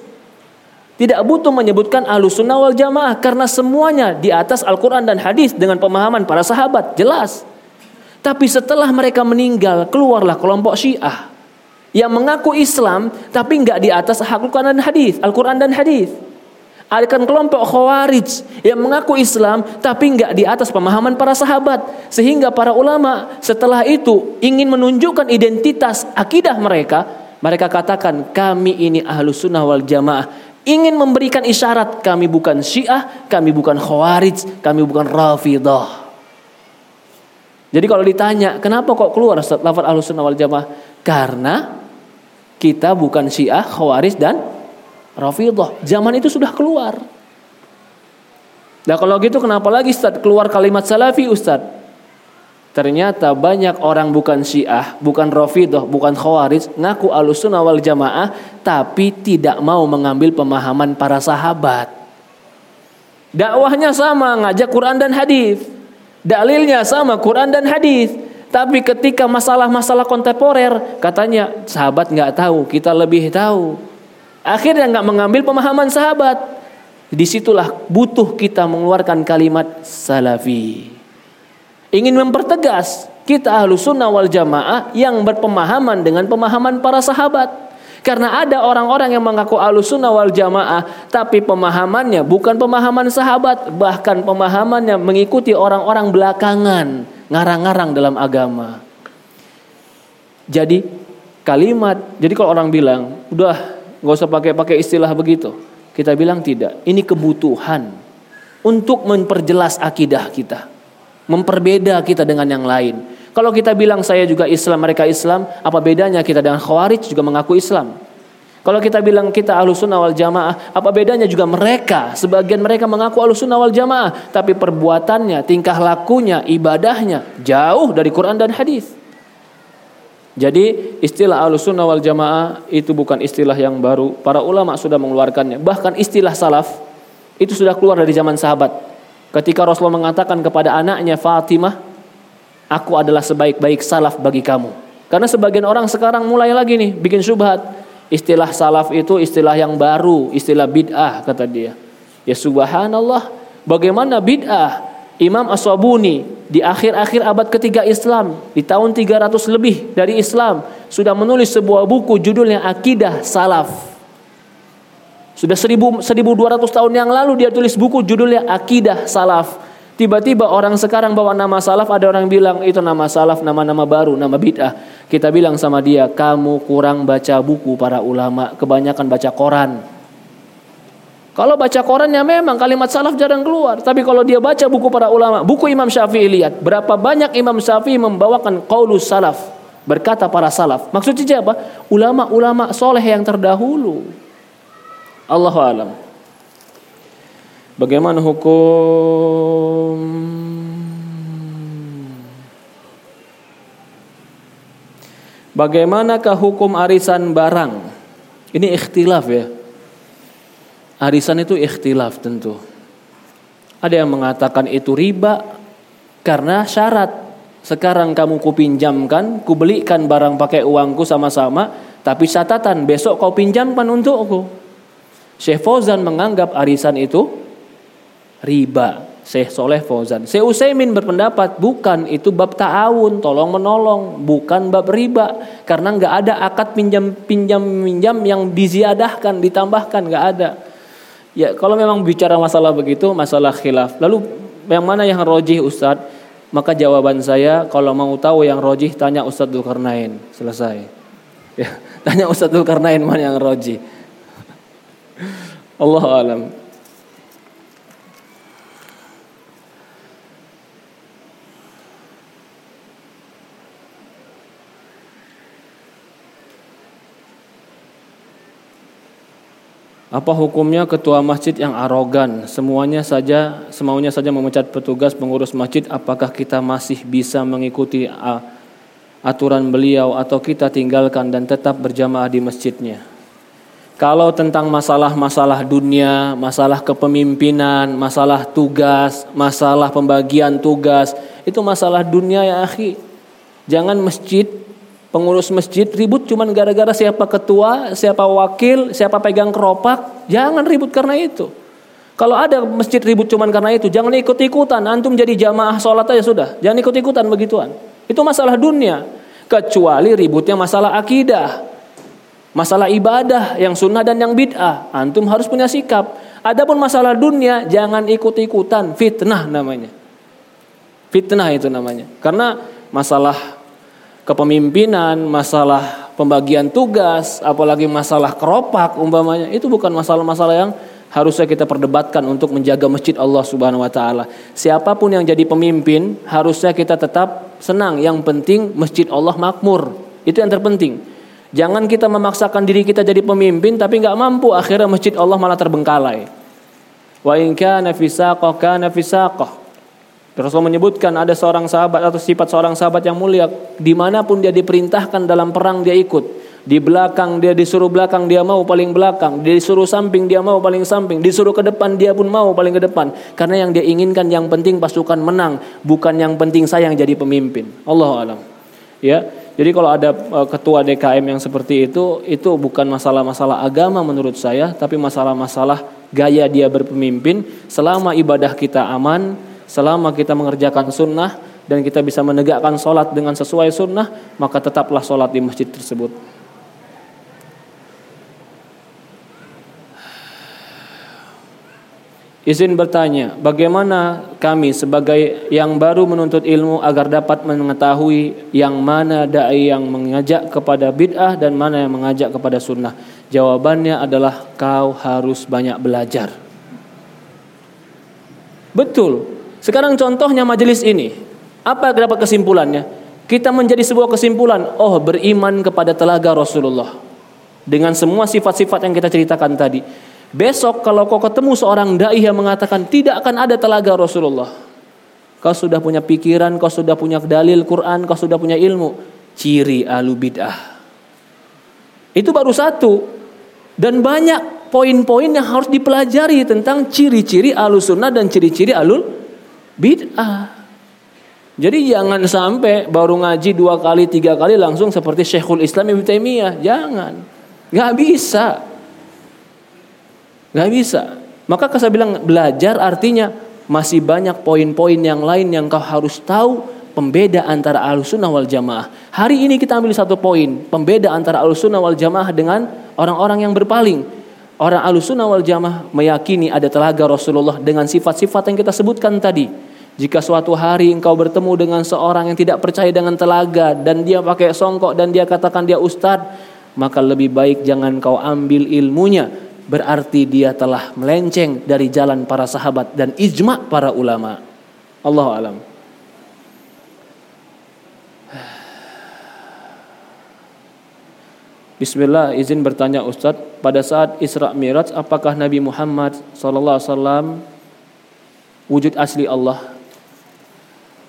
[SPEAKER 1] Tidak butuh menyebutkan sunnah wal jamaah karena semuanya di atas Al-Quran dan hadis dengan pemahaman para sahabat jelas. Tapi setelah mereka meninggal keluarlah kelompok Syiah yang mengaku Islam tapi nggak di atas Al-Quran dan hadis, Al-Quran dan hadis. Akan kelompok khawarij yang mengaku Islam tapi nggak di atas pemahaman para sahabat. Sehingga para ulama setelah itu ingin menunjukkan identitas akidah mereka. Mereka katakan kami ini ahlu sunnah wal jamaah. Ingin memberikan isyarat kami bukan syiah kami bukan khawarij kami bukan rafidah jadi kalau ditanya kenapa kok keluar lafaz ahlu sunnah wal jamaah karena kita bukan syiah khawarij dan Rafidah. Zaman itu sudah keluar. Nah kalau gitu kenapa lagi Ustaz keluar kalimat salafi Ustaz? Ternyata banyak orang bukan syiah, bukan rafidah, bukan khawarij, ngaku alusunah wal jamaah, tapi tidak mau mengambil pemahaman para sahabat. Dakwahnya sama, ngajak Quran dan hadis. Dalilnya sama, Quran dan hadis. Tapi ketika masalah-masalah kontemporer, katanya sahabat nggak tahu, kita lebih tahu. Akhirnya nggak mengambil pemahaman sahabat. Di situlah butuh kita mengeluarkan kalimat salafi. Ingin mempertegas kita ahlu sunnah wal jamaah yang berpemahaman dengan pemahaman para sahabat. Karena ada orang-orang yang mengaku ahlu sunnah wal jamaah tapi pemahamannya bukan pemahaman sahabat. Bahkan pemahamannya mengikuti orang-orang belakangan. Ngarang-ngarang dalam agama. Jadi kalimat, jadi kalau orang bilang, udah nggak usah pakai-pakai istilah begitu. Kita bilang tidak. Ini kebutuhan untuk memperjelas akidah kita, memperbeda kita dengan yang lain. Kalau kita bilang saya juga Islam, mereka Islam, apa bedanya kita dengan Khawarij juga mengaku Islam? Kalau kita bilang kita sunnah wal jamaah, apa bedanya juga mereka? Sebagian mereka mengaku sunnah wal jamaah, tapi perbuatannya, tingkah lakunya, ibadahnya jauh dari Quran dan hadis. Jadi istilah sunnah wal jamaah itu bukan istilah yang baru. Para ulama sudah mengeluarkannya. Bahkan istilah salaf itu sudah keluar dari zaman sahabat. Ketika Rasulullah mengatakan kepada anaknya Fatimah, aku adalah sebaik-baik salaf bagi kamu. Karena sebagian orang sekarang mulai lagi nih bikin syubhat. Istilah salaf itu istilah yang baru, istilah bid'ah kata dia. Ya subhanallah, bagaimana bid'ah? Imam As-Sabuni di akhir-akhir abad ketiga Islam, di tahun 300 lebih dari Islam, sudah menulis sebuah buku judulnya Akidah Salaf. Sudah 1200 tahun yang lalu dia tulis buku judulnya Akidah Salaf. Tiba-tiba orang sekarang bawa nama salaf, ada orang bilang itu nama salaf, nama-nama baru, nama bid'ah. Kita bilang sama dia, kamu kurang baca buku para ulama, kebanyakan baca koran. Kalau baca korannya memang kalimat salaf jarang keluar. Tapi kalau dia baca buku para ulama, buku Imam Syafi'i lihat. Berapa banyak Imam Syafi'i membawakan qaulus salaf. Berkata para salaf. Maksudnya apa? Ulama-ulama soleh yang terdahulu. Allahu alam. Bagaimana hukum Bagaimanakah hukum arisan barang? Ini ikhtilaf ya. Arisan itu ikhtilaf tentu. Ada yang mengatakan itu riba karena syarat. Sekarang kamu kupinjamkan, kubelikan barang pakai uangku sama-sama, tapi catatan besok kau pinjamkan untukku. Syekh Fauzan menganggap arisan itu riba. Syekh Soleh Fauzan. Syekh Usaimin berpendapat bukan itu bab ta'awun, tolong menolong, bukan bab riba karena nggak ada akad pinjam pinjam pinjam yang diziadahkan, ditambahkan nggak ada. Ya, kalau memang bicara masalah begitu, masalah khilaf. Lalu yang mana yang rojih Ustadz? Maka jawaban saya kalau mau tahu yang rojih tanya Ustadz Dzulkarnain. Selesai. Ya, tanya Ustadz Dzulkarnain mana yang rojih. Allah alam. Apa hukumnya ketua masjid yang arogan, semuanya saja semaunya saja memecat petugas pengurus masjid, apakah kita masih bisa mengikuti aturan beliau atau kita tinggalkan dan tetap berjamaah di masjidnya? Kalau tentang masalah-masalah dunia, masalah kepemimpinan, masalah tugas, masalah pembagian tugas, itu masalah dunia ya akhi. Jangan masjid pengurus masjid ribut cuman gara-gara siapa ketua, siapa wakil, siapa pegang keropak. Jangan ribut karena itu. Kalau ada masjid ribut cuman karena itu, jangan ikut-ikutan. Antum jadi jamaah sholat aja sudah. Jangan ikut-ikutan begituan. Itu masalah dunia. Kecuali ributnya masalah akidah. Masalah ibadah yang sunnah dan yang bid'ah. Antum harus punya sikap. Adapun masalah dunia, jangan ikut-ikutan. Fitnah namanya. Fitnah itu namanya. Karena masalah kepemimpinan, masalah pembagian tugas, apalagi masalah keropak umpamanya, itu bukan masalah-masalah yang harusnya kita perdebatkan untuk menjaga masjid Allah Subhanahu wa taala. Siapa pun yang jadi pemimpin, harusnya kita tetap senang. Yang penting masjid Allah makmur. Itu yang terpenting. Jangan kita memaksakan diri kita jadi pemimpin tapi nggak mampu akhirnya masjid Allah malah terbengkalai. Wa in kana fisaqah kana fisaqah. Rasul menyebutkan ada seorang sahabat atau sifat seorang sahabat yang mulia. Di mana pun dia diperintahkan dalam perang dia ikut. Di belakang dia disuruh belakang dia mau paling belakang. Disuruh samping dia mau paling samping. Disuruh ke depan dia pun mau paling ke depan. Karena yang dia inginkan yang penting pasukan menang. Bukan yang penting saya yang jadi pemimpin. Allah alam. Ya. Jadi kalau ada e, ketua DKM yang seperti itu itu bukan masalah-masalah agama menurut saya tapi masalah-masalah gaya dia berpemimpin. Selama ibadah kita aman Selama kita mengerjakan sunnah dan kita bisa menegakkan sholat dengan sesuai sunnah, maka tetaplah sholat di masjid tersebut. Izin bertanya, bagaimana kami sebagai yang baru menuntut ilmu agar dapat mengetahui yang mana dai yang mengajak kepada bid'ah dan mana yang mengajak kepada sunnah? Jawabannya adalah kau harus banyak belajar. Betul, sekarang contohnya majelis ini. Apa dapat kesimpulannya? Kita menjadi sebuah kesimpulan, oh beriman kepada telaga Rasulullah. Dengan semua sifat-sifat yang kita ceritakan tadi. Besok kalau kau ketemu seorang dai yang mengatakan tidak akan ada telaga Rasulullah. Kau sudah punya pikiran, kau sudah punya dalil Quran, kau sudah punya ilmu. Ciri alu bid'ah. Itu baru satu. Dan banyak poin-poin yang harus dipelajari tentang ciri-ciri alusunnah dan ciri-ciri alul bid'ah. Jadi jangan sampai baru ngaji dua kali tiga kali langsung seperti Syekhul Islam Ibnu Taimiyah. Jangan, nggak bisa, nggak bisa. Maka saya bilang belajar artinya masih banyak poin-poin yang lain yang kau harus tahu pembeda antara alusunah wal jamaah. Hari ini kita ambil satu poin pembeda antara alusunah wal jamaah dengan orang-orang yang berpaling. Orang alusunah wal jamaah meyakini ada telaga Rasulullah dengan sifat-sifat yang kita sebutkan tadi jika suatu hari engkau bertemu dengan seorang yang tidak percaya dengan telaga dan dia pakai songkok dan dia katakan dia ustadz, maka lebih baik jangan kau ambil ilmunya. Berarti dia telah melenceng dari jalan para sahabat dan ijma para ulama. Allah alam. Bismillah izin bertanya Ustadz pada saat Isra Miraj apakah Nabi Muhammad SAW wujud asli Allah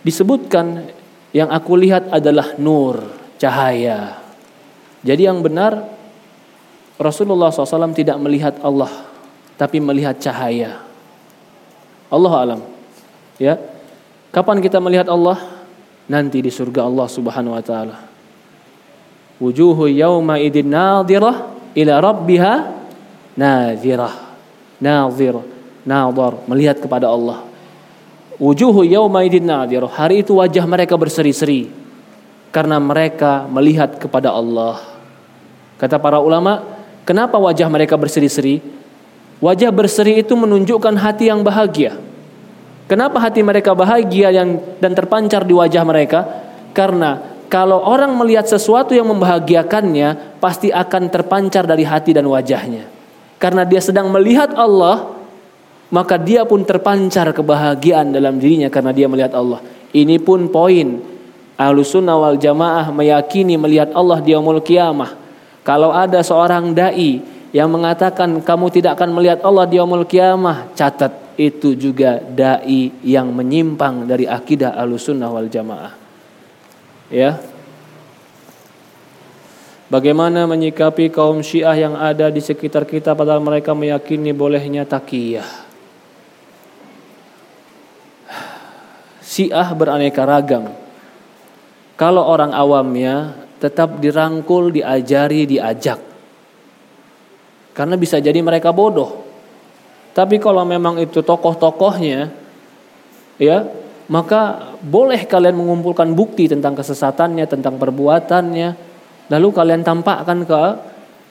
[SPEAKER 1] disebutkan yang aku lihat adalah nur, cahaya. Jadi yang benar Rasulullah SAW tidak melihat Allah, tapi melihat cahaya. Allah alam. Ya. Kapan kita melihat Allah? Nanti di surga Allah Subhanahu wa taala. Wujuhu yauma idin nadhirah ila rabbiha nadhirah. Nadhir, nadhar, melihat kepada Allah. Wujuhu yaumaidin nadir. Hari itu wajah mereka berseri-seri karena mereka melihat kepada Allah. Kata para ulama, kenapa wajah mereka berseri-seri? Wajah berseri itu menunjukkan hati yang bahagia. Kenapa hati mereka bahagia yang dan terpancar di wajah mereka? Karena kalau orang melihat sesuatu yang membahagiakannya, pasti akan terpancar dari hati dan wajahnya. Karena dia sedang melihat Allah, maka dia pun terpancar kebahagiaan dalam dirinya karena dia melihat Allah. Ini pun poin Ahlus sunnah wal jamaah meyakini melihat Allah di yaumul kiamah. Kalau ada seorang dai yang mengatakan kamu tidak akan melihat Allah di yaumul kiamah, catat itu juga dai yang menyimpang dari akidah Ahlussunnah wal Jamaah. Ya. Bagaimana menyikapi kaum Syiah yang ada di sekitar kita padahal mereka meyakini bolehnya takiyah? Syiah beraneka ragam. Kalau orang awamnya tetap dirangkul, diajari, diajak karena bisa jadi mereka bodoh. Tapi kalau memang itu tokoh-tokohnya, ya, maka boleh kalian mengumpulkan bukti tentang kesesatannya, tentang perbuatannya, lalu kalian tampakkan ke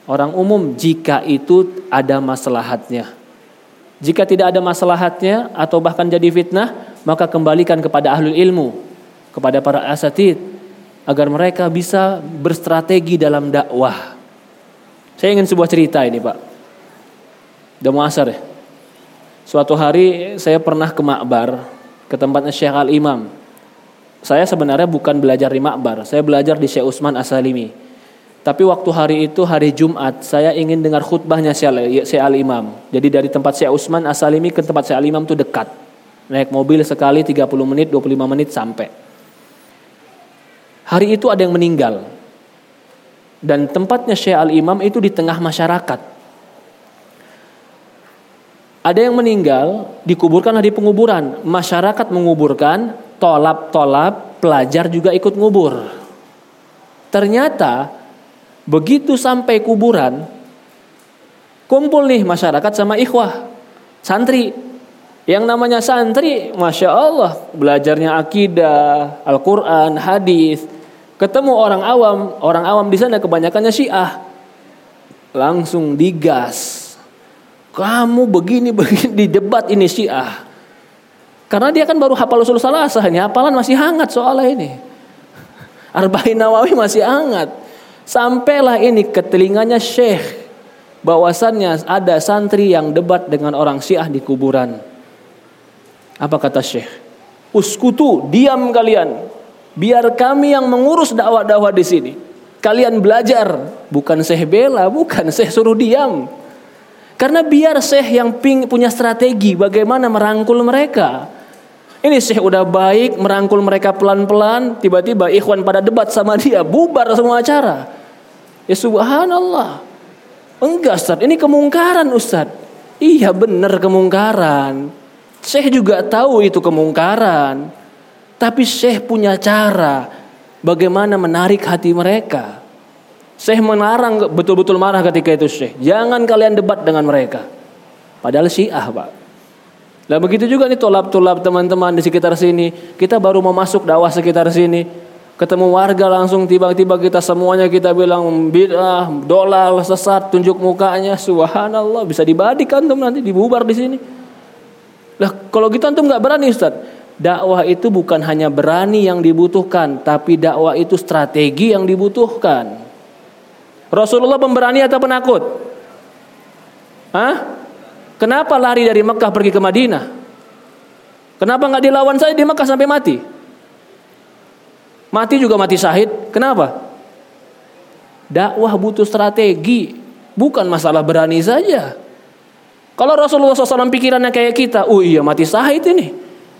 [SPEAKER 1] orang umum jika itu ada maslahatnya. Jika tidak ada maslahatnya atau bahkan jadi fitnah, maka kembalikan kepada ahli ilmu, kepada para asatid agar mereka bisa berstrategi dalam dakwah. Saya ingin sebuah cerita ini Pak. Udah asar ya. Suatu hari saya pernah ke Makbar, ke tempatnya Syekh Al-Imam. Saya sebenarnya bukan belajar di Makbar, saya belajar di Syekh Usman Asalimi. Tapi waktu hari itu hari Jumat, saya ingin dengar khutbahnya Syekh Al-Imam. Jadi dari tempat Syekh Usman Asalimi ke tempat Syekh Al-Imam itu dekat. Naik mobil sekali 30 menit, 25 menit sampai. Hari itu ada yang meninggal. Dan tempatnya Syekh Al-Imam itu di tengah masyarakat. Ada yang meninggal, dikuburkan di penguburan. Masyarakat menguburkan, tolap-tolap, pelajar juga ikut ngubur. Ternyata begitu sampai kuburan, kumpul nih masyarakat sama ikhwah, santri. Yang namanya santri, masya Allah, belajarnya akidah, Al-Quran, hadis, Ketemu orang awam, orang awam di sana kebanyakannya Syiah. Langsung digas. Kamu begini begini di debat ini Syiah. Karena dia kan baru hafal usul salasah ini, hafalan masih hangat soalnya ini. Arba'in Nawawi masih hangat. Sampailah ini ke telinganya Syekh bahwasannya ada santri yang debat dengan orang Syiah di kuburan. Apa kata Syekh? Uskutu, diam kalian. Biar kami yang mengurus dakwah-dakwah di sini. Kalian belajar, bukan Syekh bela, bukan Syekh suruh diam. Karena biar Syekh yang ping, punya strategi bagaimana merangkul mereka. Ini Syekh udah baik merangkul mereka pelan-pelan, tiba-tiba ikhwan pada debat sama dia, bubar semua acara. Ya subhanallah. Enggak Ustaz, ini kemungkaran Ustaz. Iya benar kemungkaran. Syekh juga tahu itu kemungkaran. Tapi Syekh punya cara bagaimana menarik hati mereka. Syekh melarang betul-betul marah ketika itu Syekh. Jangan kalian debat dengan mereka. Padahal Syiah, Pak. Nah begitu juga nih tolap-tolap teman-teman di sekitar sini. Kita baru mau masuk dakwah sekitar sini. Ketemu warga langsung tiba-tiba kita semuanya kita bilang bid'ah, dolal, sesat, tunjuk mukanya. Subhanallah bisa dibadik antum nanti dibubar di sini. Lah kalau gitu antum nggak berani Ustaz dakwah itu bukan hanya berani yang dibutuhkan, tapi dakwah itu strategi yang dibutuhkan. Rasulullah pemberani atau penakut? Hah? Kenapa lari dari Mekah pergi ke Madinah? Kenapa nggak dilawan saya di Mekah sampai mati? Mati juga mati syahid. Kenapa? Dakwah butuh strategi, bukan masalah berani saja. Kalau Rasulullah SAW pikirannya kayak kita, oh iya mati syahid ini.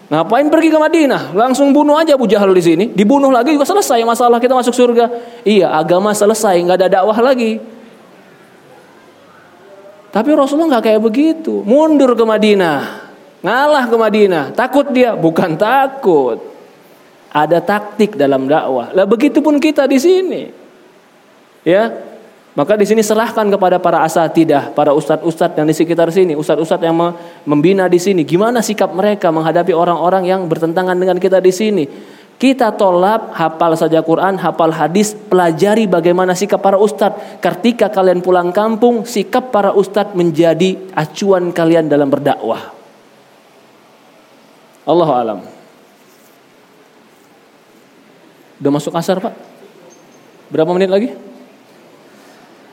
[SPEAKER 1] Ngapain pergi ke Madinah? Langsung bunuh aja Abu Jahal di sini. Dibunuh lagi juga selesai masalah kita masuk surga. Iya, agama selesai, nggak ada dakwah lagi. Tapi Rasulullah nggak kayak begitu. Mundur ke Madinah, ngalah ke Madinah. Takut dia? Bukan takut. Ada taktik dalam dakwah. Lah begitupun kita di sini. Ya, maka di sini serahkan kepada para asatidah, para ustadz-ustadz yang di sekitar sini, ustadz-ustadz yang membina di sini. Gimana sikap mereka menghadapi orang-orang yang bertentangan dengan kita di sini? Kita tolak, hafal saja Quran, hafal hadis, pelajari bagaimana sikap para ustadz. Ketika kalian pulang kampung, sikap para ustadz menjadi acuan kalian dalam berdakwah. Allah alam. Udah masuk asar pak? Berapa menit lagi?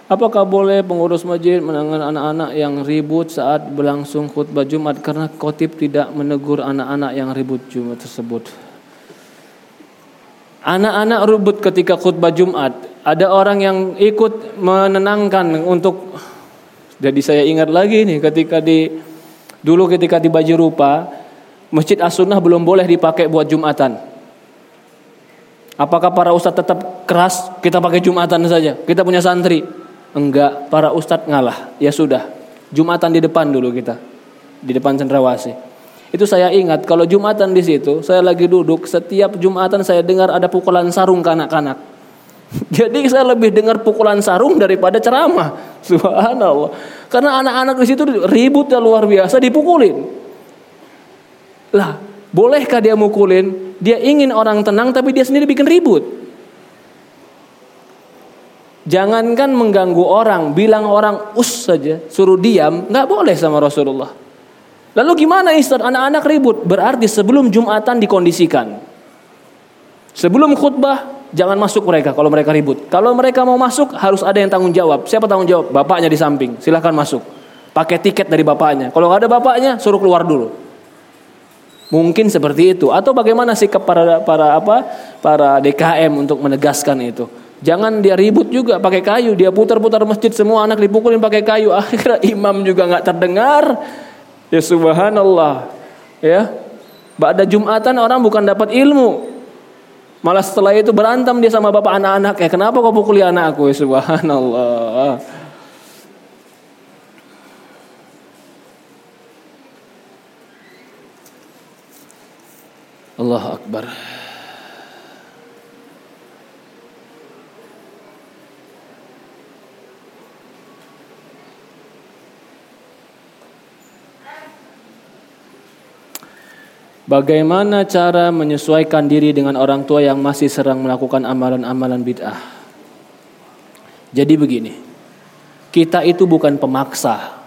[SPEAKER 1] Apakah boleh pengurus masjid menangani anak-anak yang ribut saat berlangsung khutbah Jumat karena khotib tidak menegur anak-anak yang ribut Jumat tersebut? Anak-anak ribut ketika khutbah Jumat. Ada orang yang ikut menenangkan untuk jadi saya ingat lagi nih ketika di dulu ketika di Baju Rupa Masjid As-Sunnah belum boleh dipakai buat Jumatan. Apakah para ustadz tetap keras kita pakai Jumatan saja? Kita punya santri. Enggak, para ustadz ngalah. Ya sudah, Jumatan di depan dulu kita. Di depan cendrawasih. Itu saya ingat kalau Jumatan di situ, saya lagi duduk, setiap Jumatan saya dengar ada pukulan sarung ke anak-anak. Jadi saya lebih dengar pukulan sarung daripada ceramah. Subhanallah. Karena anak-anak di situ ributnya luar biasa dipukulin. Lah, bolehkah dia mukulin? Dia ingin orang tenang tapi dia sendiri bikin ribut. Jangankan mengganggu orang, bilang orang us saja, suruh diam, nggak boleh sama Rasulullah. Lalu gimana Ustaz? Anak-anak ribut. Berarti sebelum Jumatan dikondisikan. Sebelum khutbah jangan masuk mereka kalau mereka ribut. Kalau mereka mau masuk harus ada yang tanggung jawab. Siapa tanggung jawab? Bapaknya di samping. Silahkan masuk. Pakai tiket dari bapaknya. Kalau nggak ada bapaknya suruh keluar dulu. Mungkin seperti itu. Atau bagaimana sikap para para apa? Para DKM untuk menegaskan itu. Jangan dia ribut juga pakai kayu, dia putar-putar masjid semua anak dipukulin pakai kayu. Akhirnya imam juga nggak terdengar, Ya subhanallah. Ya. Pada Jumatan orang bukan dapat ilmu. Malah setelah itu berantem dia sama bapak anak-anak. Ya kenapa kau pukuli anakku? Ya subhanallah. Allah Akbar. Bagaimana cara menyesuaikan diri dengan orang tua yang masih serang melakukan amalan-amalan bid'ah? Jadi begini, kita itu bukan pemaksa,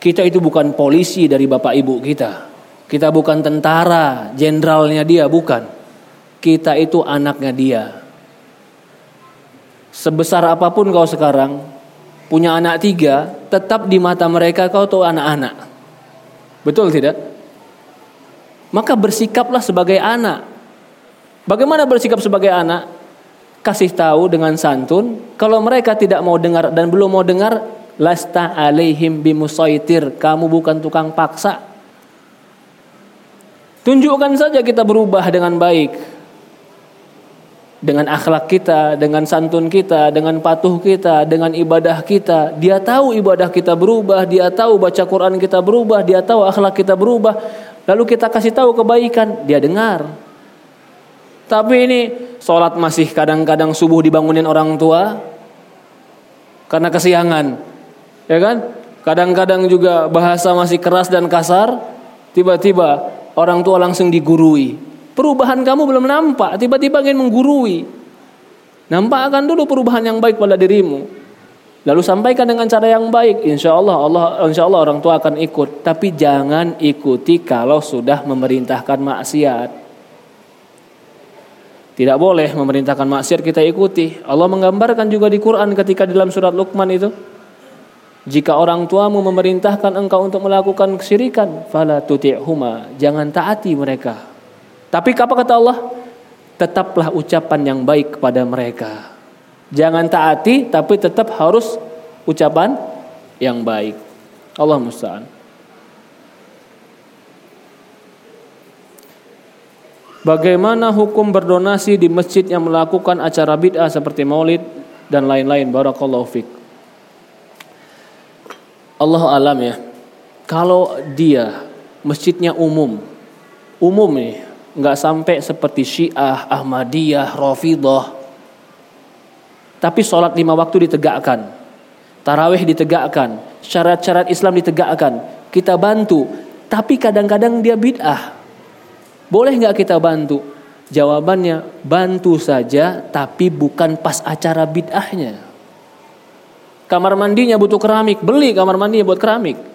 [SPEAKER 1] kita itu bukan polisi dari bapak ibu kita, kita bukan tentara, jenderalnya dia, bukan. Kita itu anaknya dia. Sebesar apa pun kau sekarang, punya anak tiga, tetap di mata mereka kau tuh anak-anak. Betul tidak? Maka bersikaplah sebagai anak. Bagaimana bersikap sebagai anak? Kasih tahu dengan santun, kalau mereka tidak mau dengar dan belum mau dengar, lasta alaihim bimusaitir, kamu bukan tukang paksa. Tunjukkan saja kita berubah dengan baik. Dengan akhlak kita, dengan santun kita, dengan patuh kita, dengan ibadah kita. Dia tahu ibadah kita berubah, dia tahu baca Quran kita berubah, dia tahu akhlak kita berubah. Lalu kita kasih tahu kebaikan, dia dengar. Tapi ini sholat masih kadang-kadang subuh dibangunin orang tua karena kesiangan, ya kan? Kadang-kadang juga bahasa masih keras dan kasar, tiba-tiba orang tua langsung digurui. Perubahan kamu belum nampak, tiba-tiba ingin menggurui. Nampakkan dulu perubahan yang baik pada dirimu. Lalu sampaikan dengan cara yang baik, insya Allah Allah insya Allah orang tua akan ikut. Tapi jangan ikuti kalau sudah memerintahkan maksiat. Tidak boleh memerintahkan maksiat kita ikuti. Allah menggambarkan juga di Quran ketika dalam surat Luqman itu. Jika orang tuamu memerintahkan engkau untuk melakukan kesyirikan, fala tuti'huma, jangan taati mereka. Tapi apa kata Allah? Tetaplah ucapan yang baik kepada mereka. Jangan taati tapi tetap harus ucapan yang baik. Allah musta'an. Bagaimana hukum berdonasi di masjid yang melakukan acara bid'ah seperti maulid dan lain-lain. Barakallahu fiqh. Allah alam ya. Kalau dia masjidnya umum, umum nih, nggak sampai seperti Syiah, Ahmadiyah, Rafidah, tapi sholat lima waktu ditegakkan. Tarawih ditegakkan. Syarat-syarat Islam ditegakkan. Kita bantu. Tapi kadang-kadang dia bid'ah. Boleh nggak kita bantu? Jawabannya bantu saja tapi bukan pas acara bid'ahnya. Kamar mandinya butuh keramik, beli kamar mandinya buat keramik.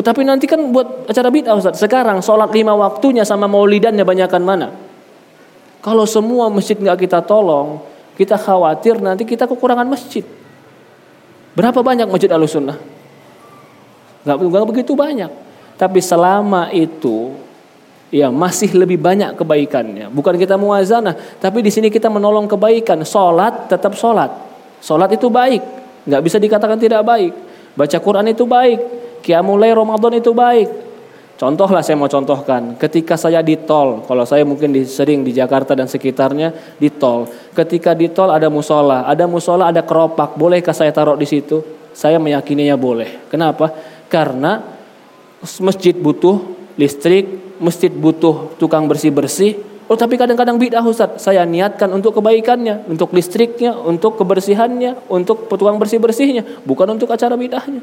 [SPEAKER 1] Oh, tapi nanti kan buat acara bid'ah Ustaz. Sekarang sholat lima waktunya sama maulidannya banyakkan mana? Kalau semua masjid nggak kita tolong, kita khawatir nanti kita kekurangan masjid. Berapa banyak masjid al-sunnah? Gak, gak begitu banyak. Tapi selama itu ya masih lebih banyak kebaikannya. Bukan kita muazanah, tapi di sini kita menolong kebaikan. Salat tetap salat. Salat itu baik, nggak bisa dikatakan tidak baik. Baca Quran itu baik, Qiyamul Ramadan itu baik. Contoh lah saya mau contohkan, ketika saya di tol, kalau saya mungkin di, sering di Jakarta dan sekitarnya di tol. Ketika di tol ada musola, ada musola, ada keropak, bolehkah saya taruh di situ? Saya meyakininya boleh. Kenapa? Karena masjid butuh listrik, masjid butuh tukang bersih-bersih. Oh tapi kadang-kadang bid'ah Ustaz. Saya niatkan untuk kebaikannya, untuk listriknya, untuk kebersihannya, untuk tukang bersih-bersihnya, bukan untuk acara bid'ahnya.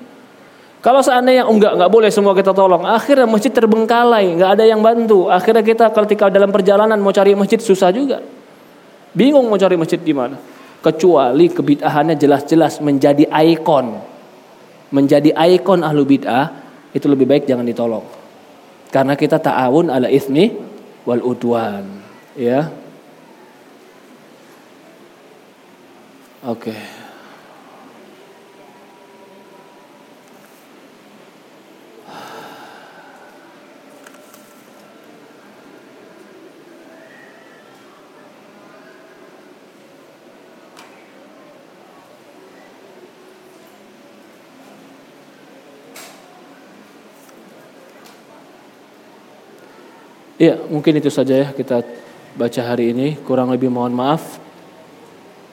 [SPEAKER 1] Kalau seandainya enggak enggak boleh semua kita tolong, akhirnya masjid terbengkalai, enggak ada yang bantu. Akhirnya kita ketika dalam perjalanan mau cari masjid susah juga. Bingung mau cari masjid di mana. Kecuali kebid'ahannya jelas-jelas menjadi ikon. Menjadi ikon ahlu bid'ah, itu lebih baik jangan ditolong. Karena kita ta'awun ala ismi wal udwan, ya. Oke. Okay. Iya, mungkin itu saja ya kita baca hari ini. Kurang lebih mohon maaf.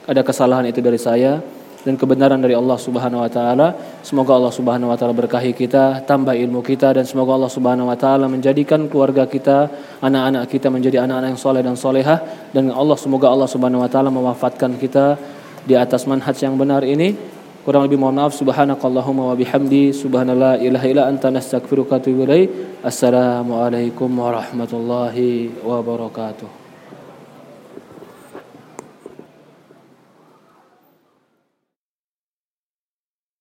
[SPEAKER 1] Ada kesalahan itu dari saya dan kebenaran dari Allah Subhanahu wa taala. Semoga Allah Subhanahu wa taala berkahi kita, tambah ilmu kita dan semoga Allah Subhanahu wa taala menjadikan keluarga kita, anak-anak kita menjadi anak-anak yang soleh dan solehah dan Allah semoga Allah Subhanahu wa taala mewafatkan kita di atas manhaj yang benar ini Kurang lebih mohon maaf subhanakallahumma wa bihamdi subhanallah ilaha illa anta nastaghfiruka wa atubu. Assalamualaikum warahmatullahi wabarakatuh.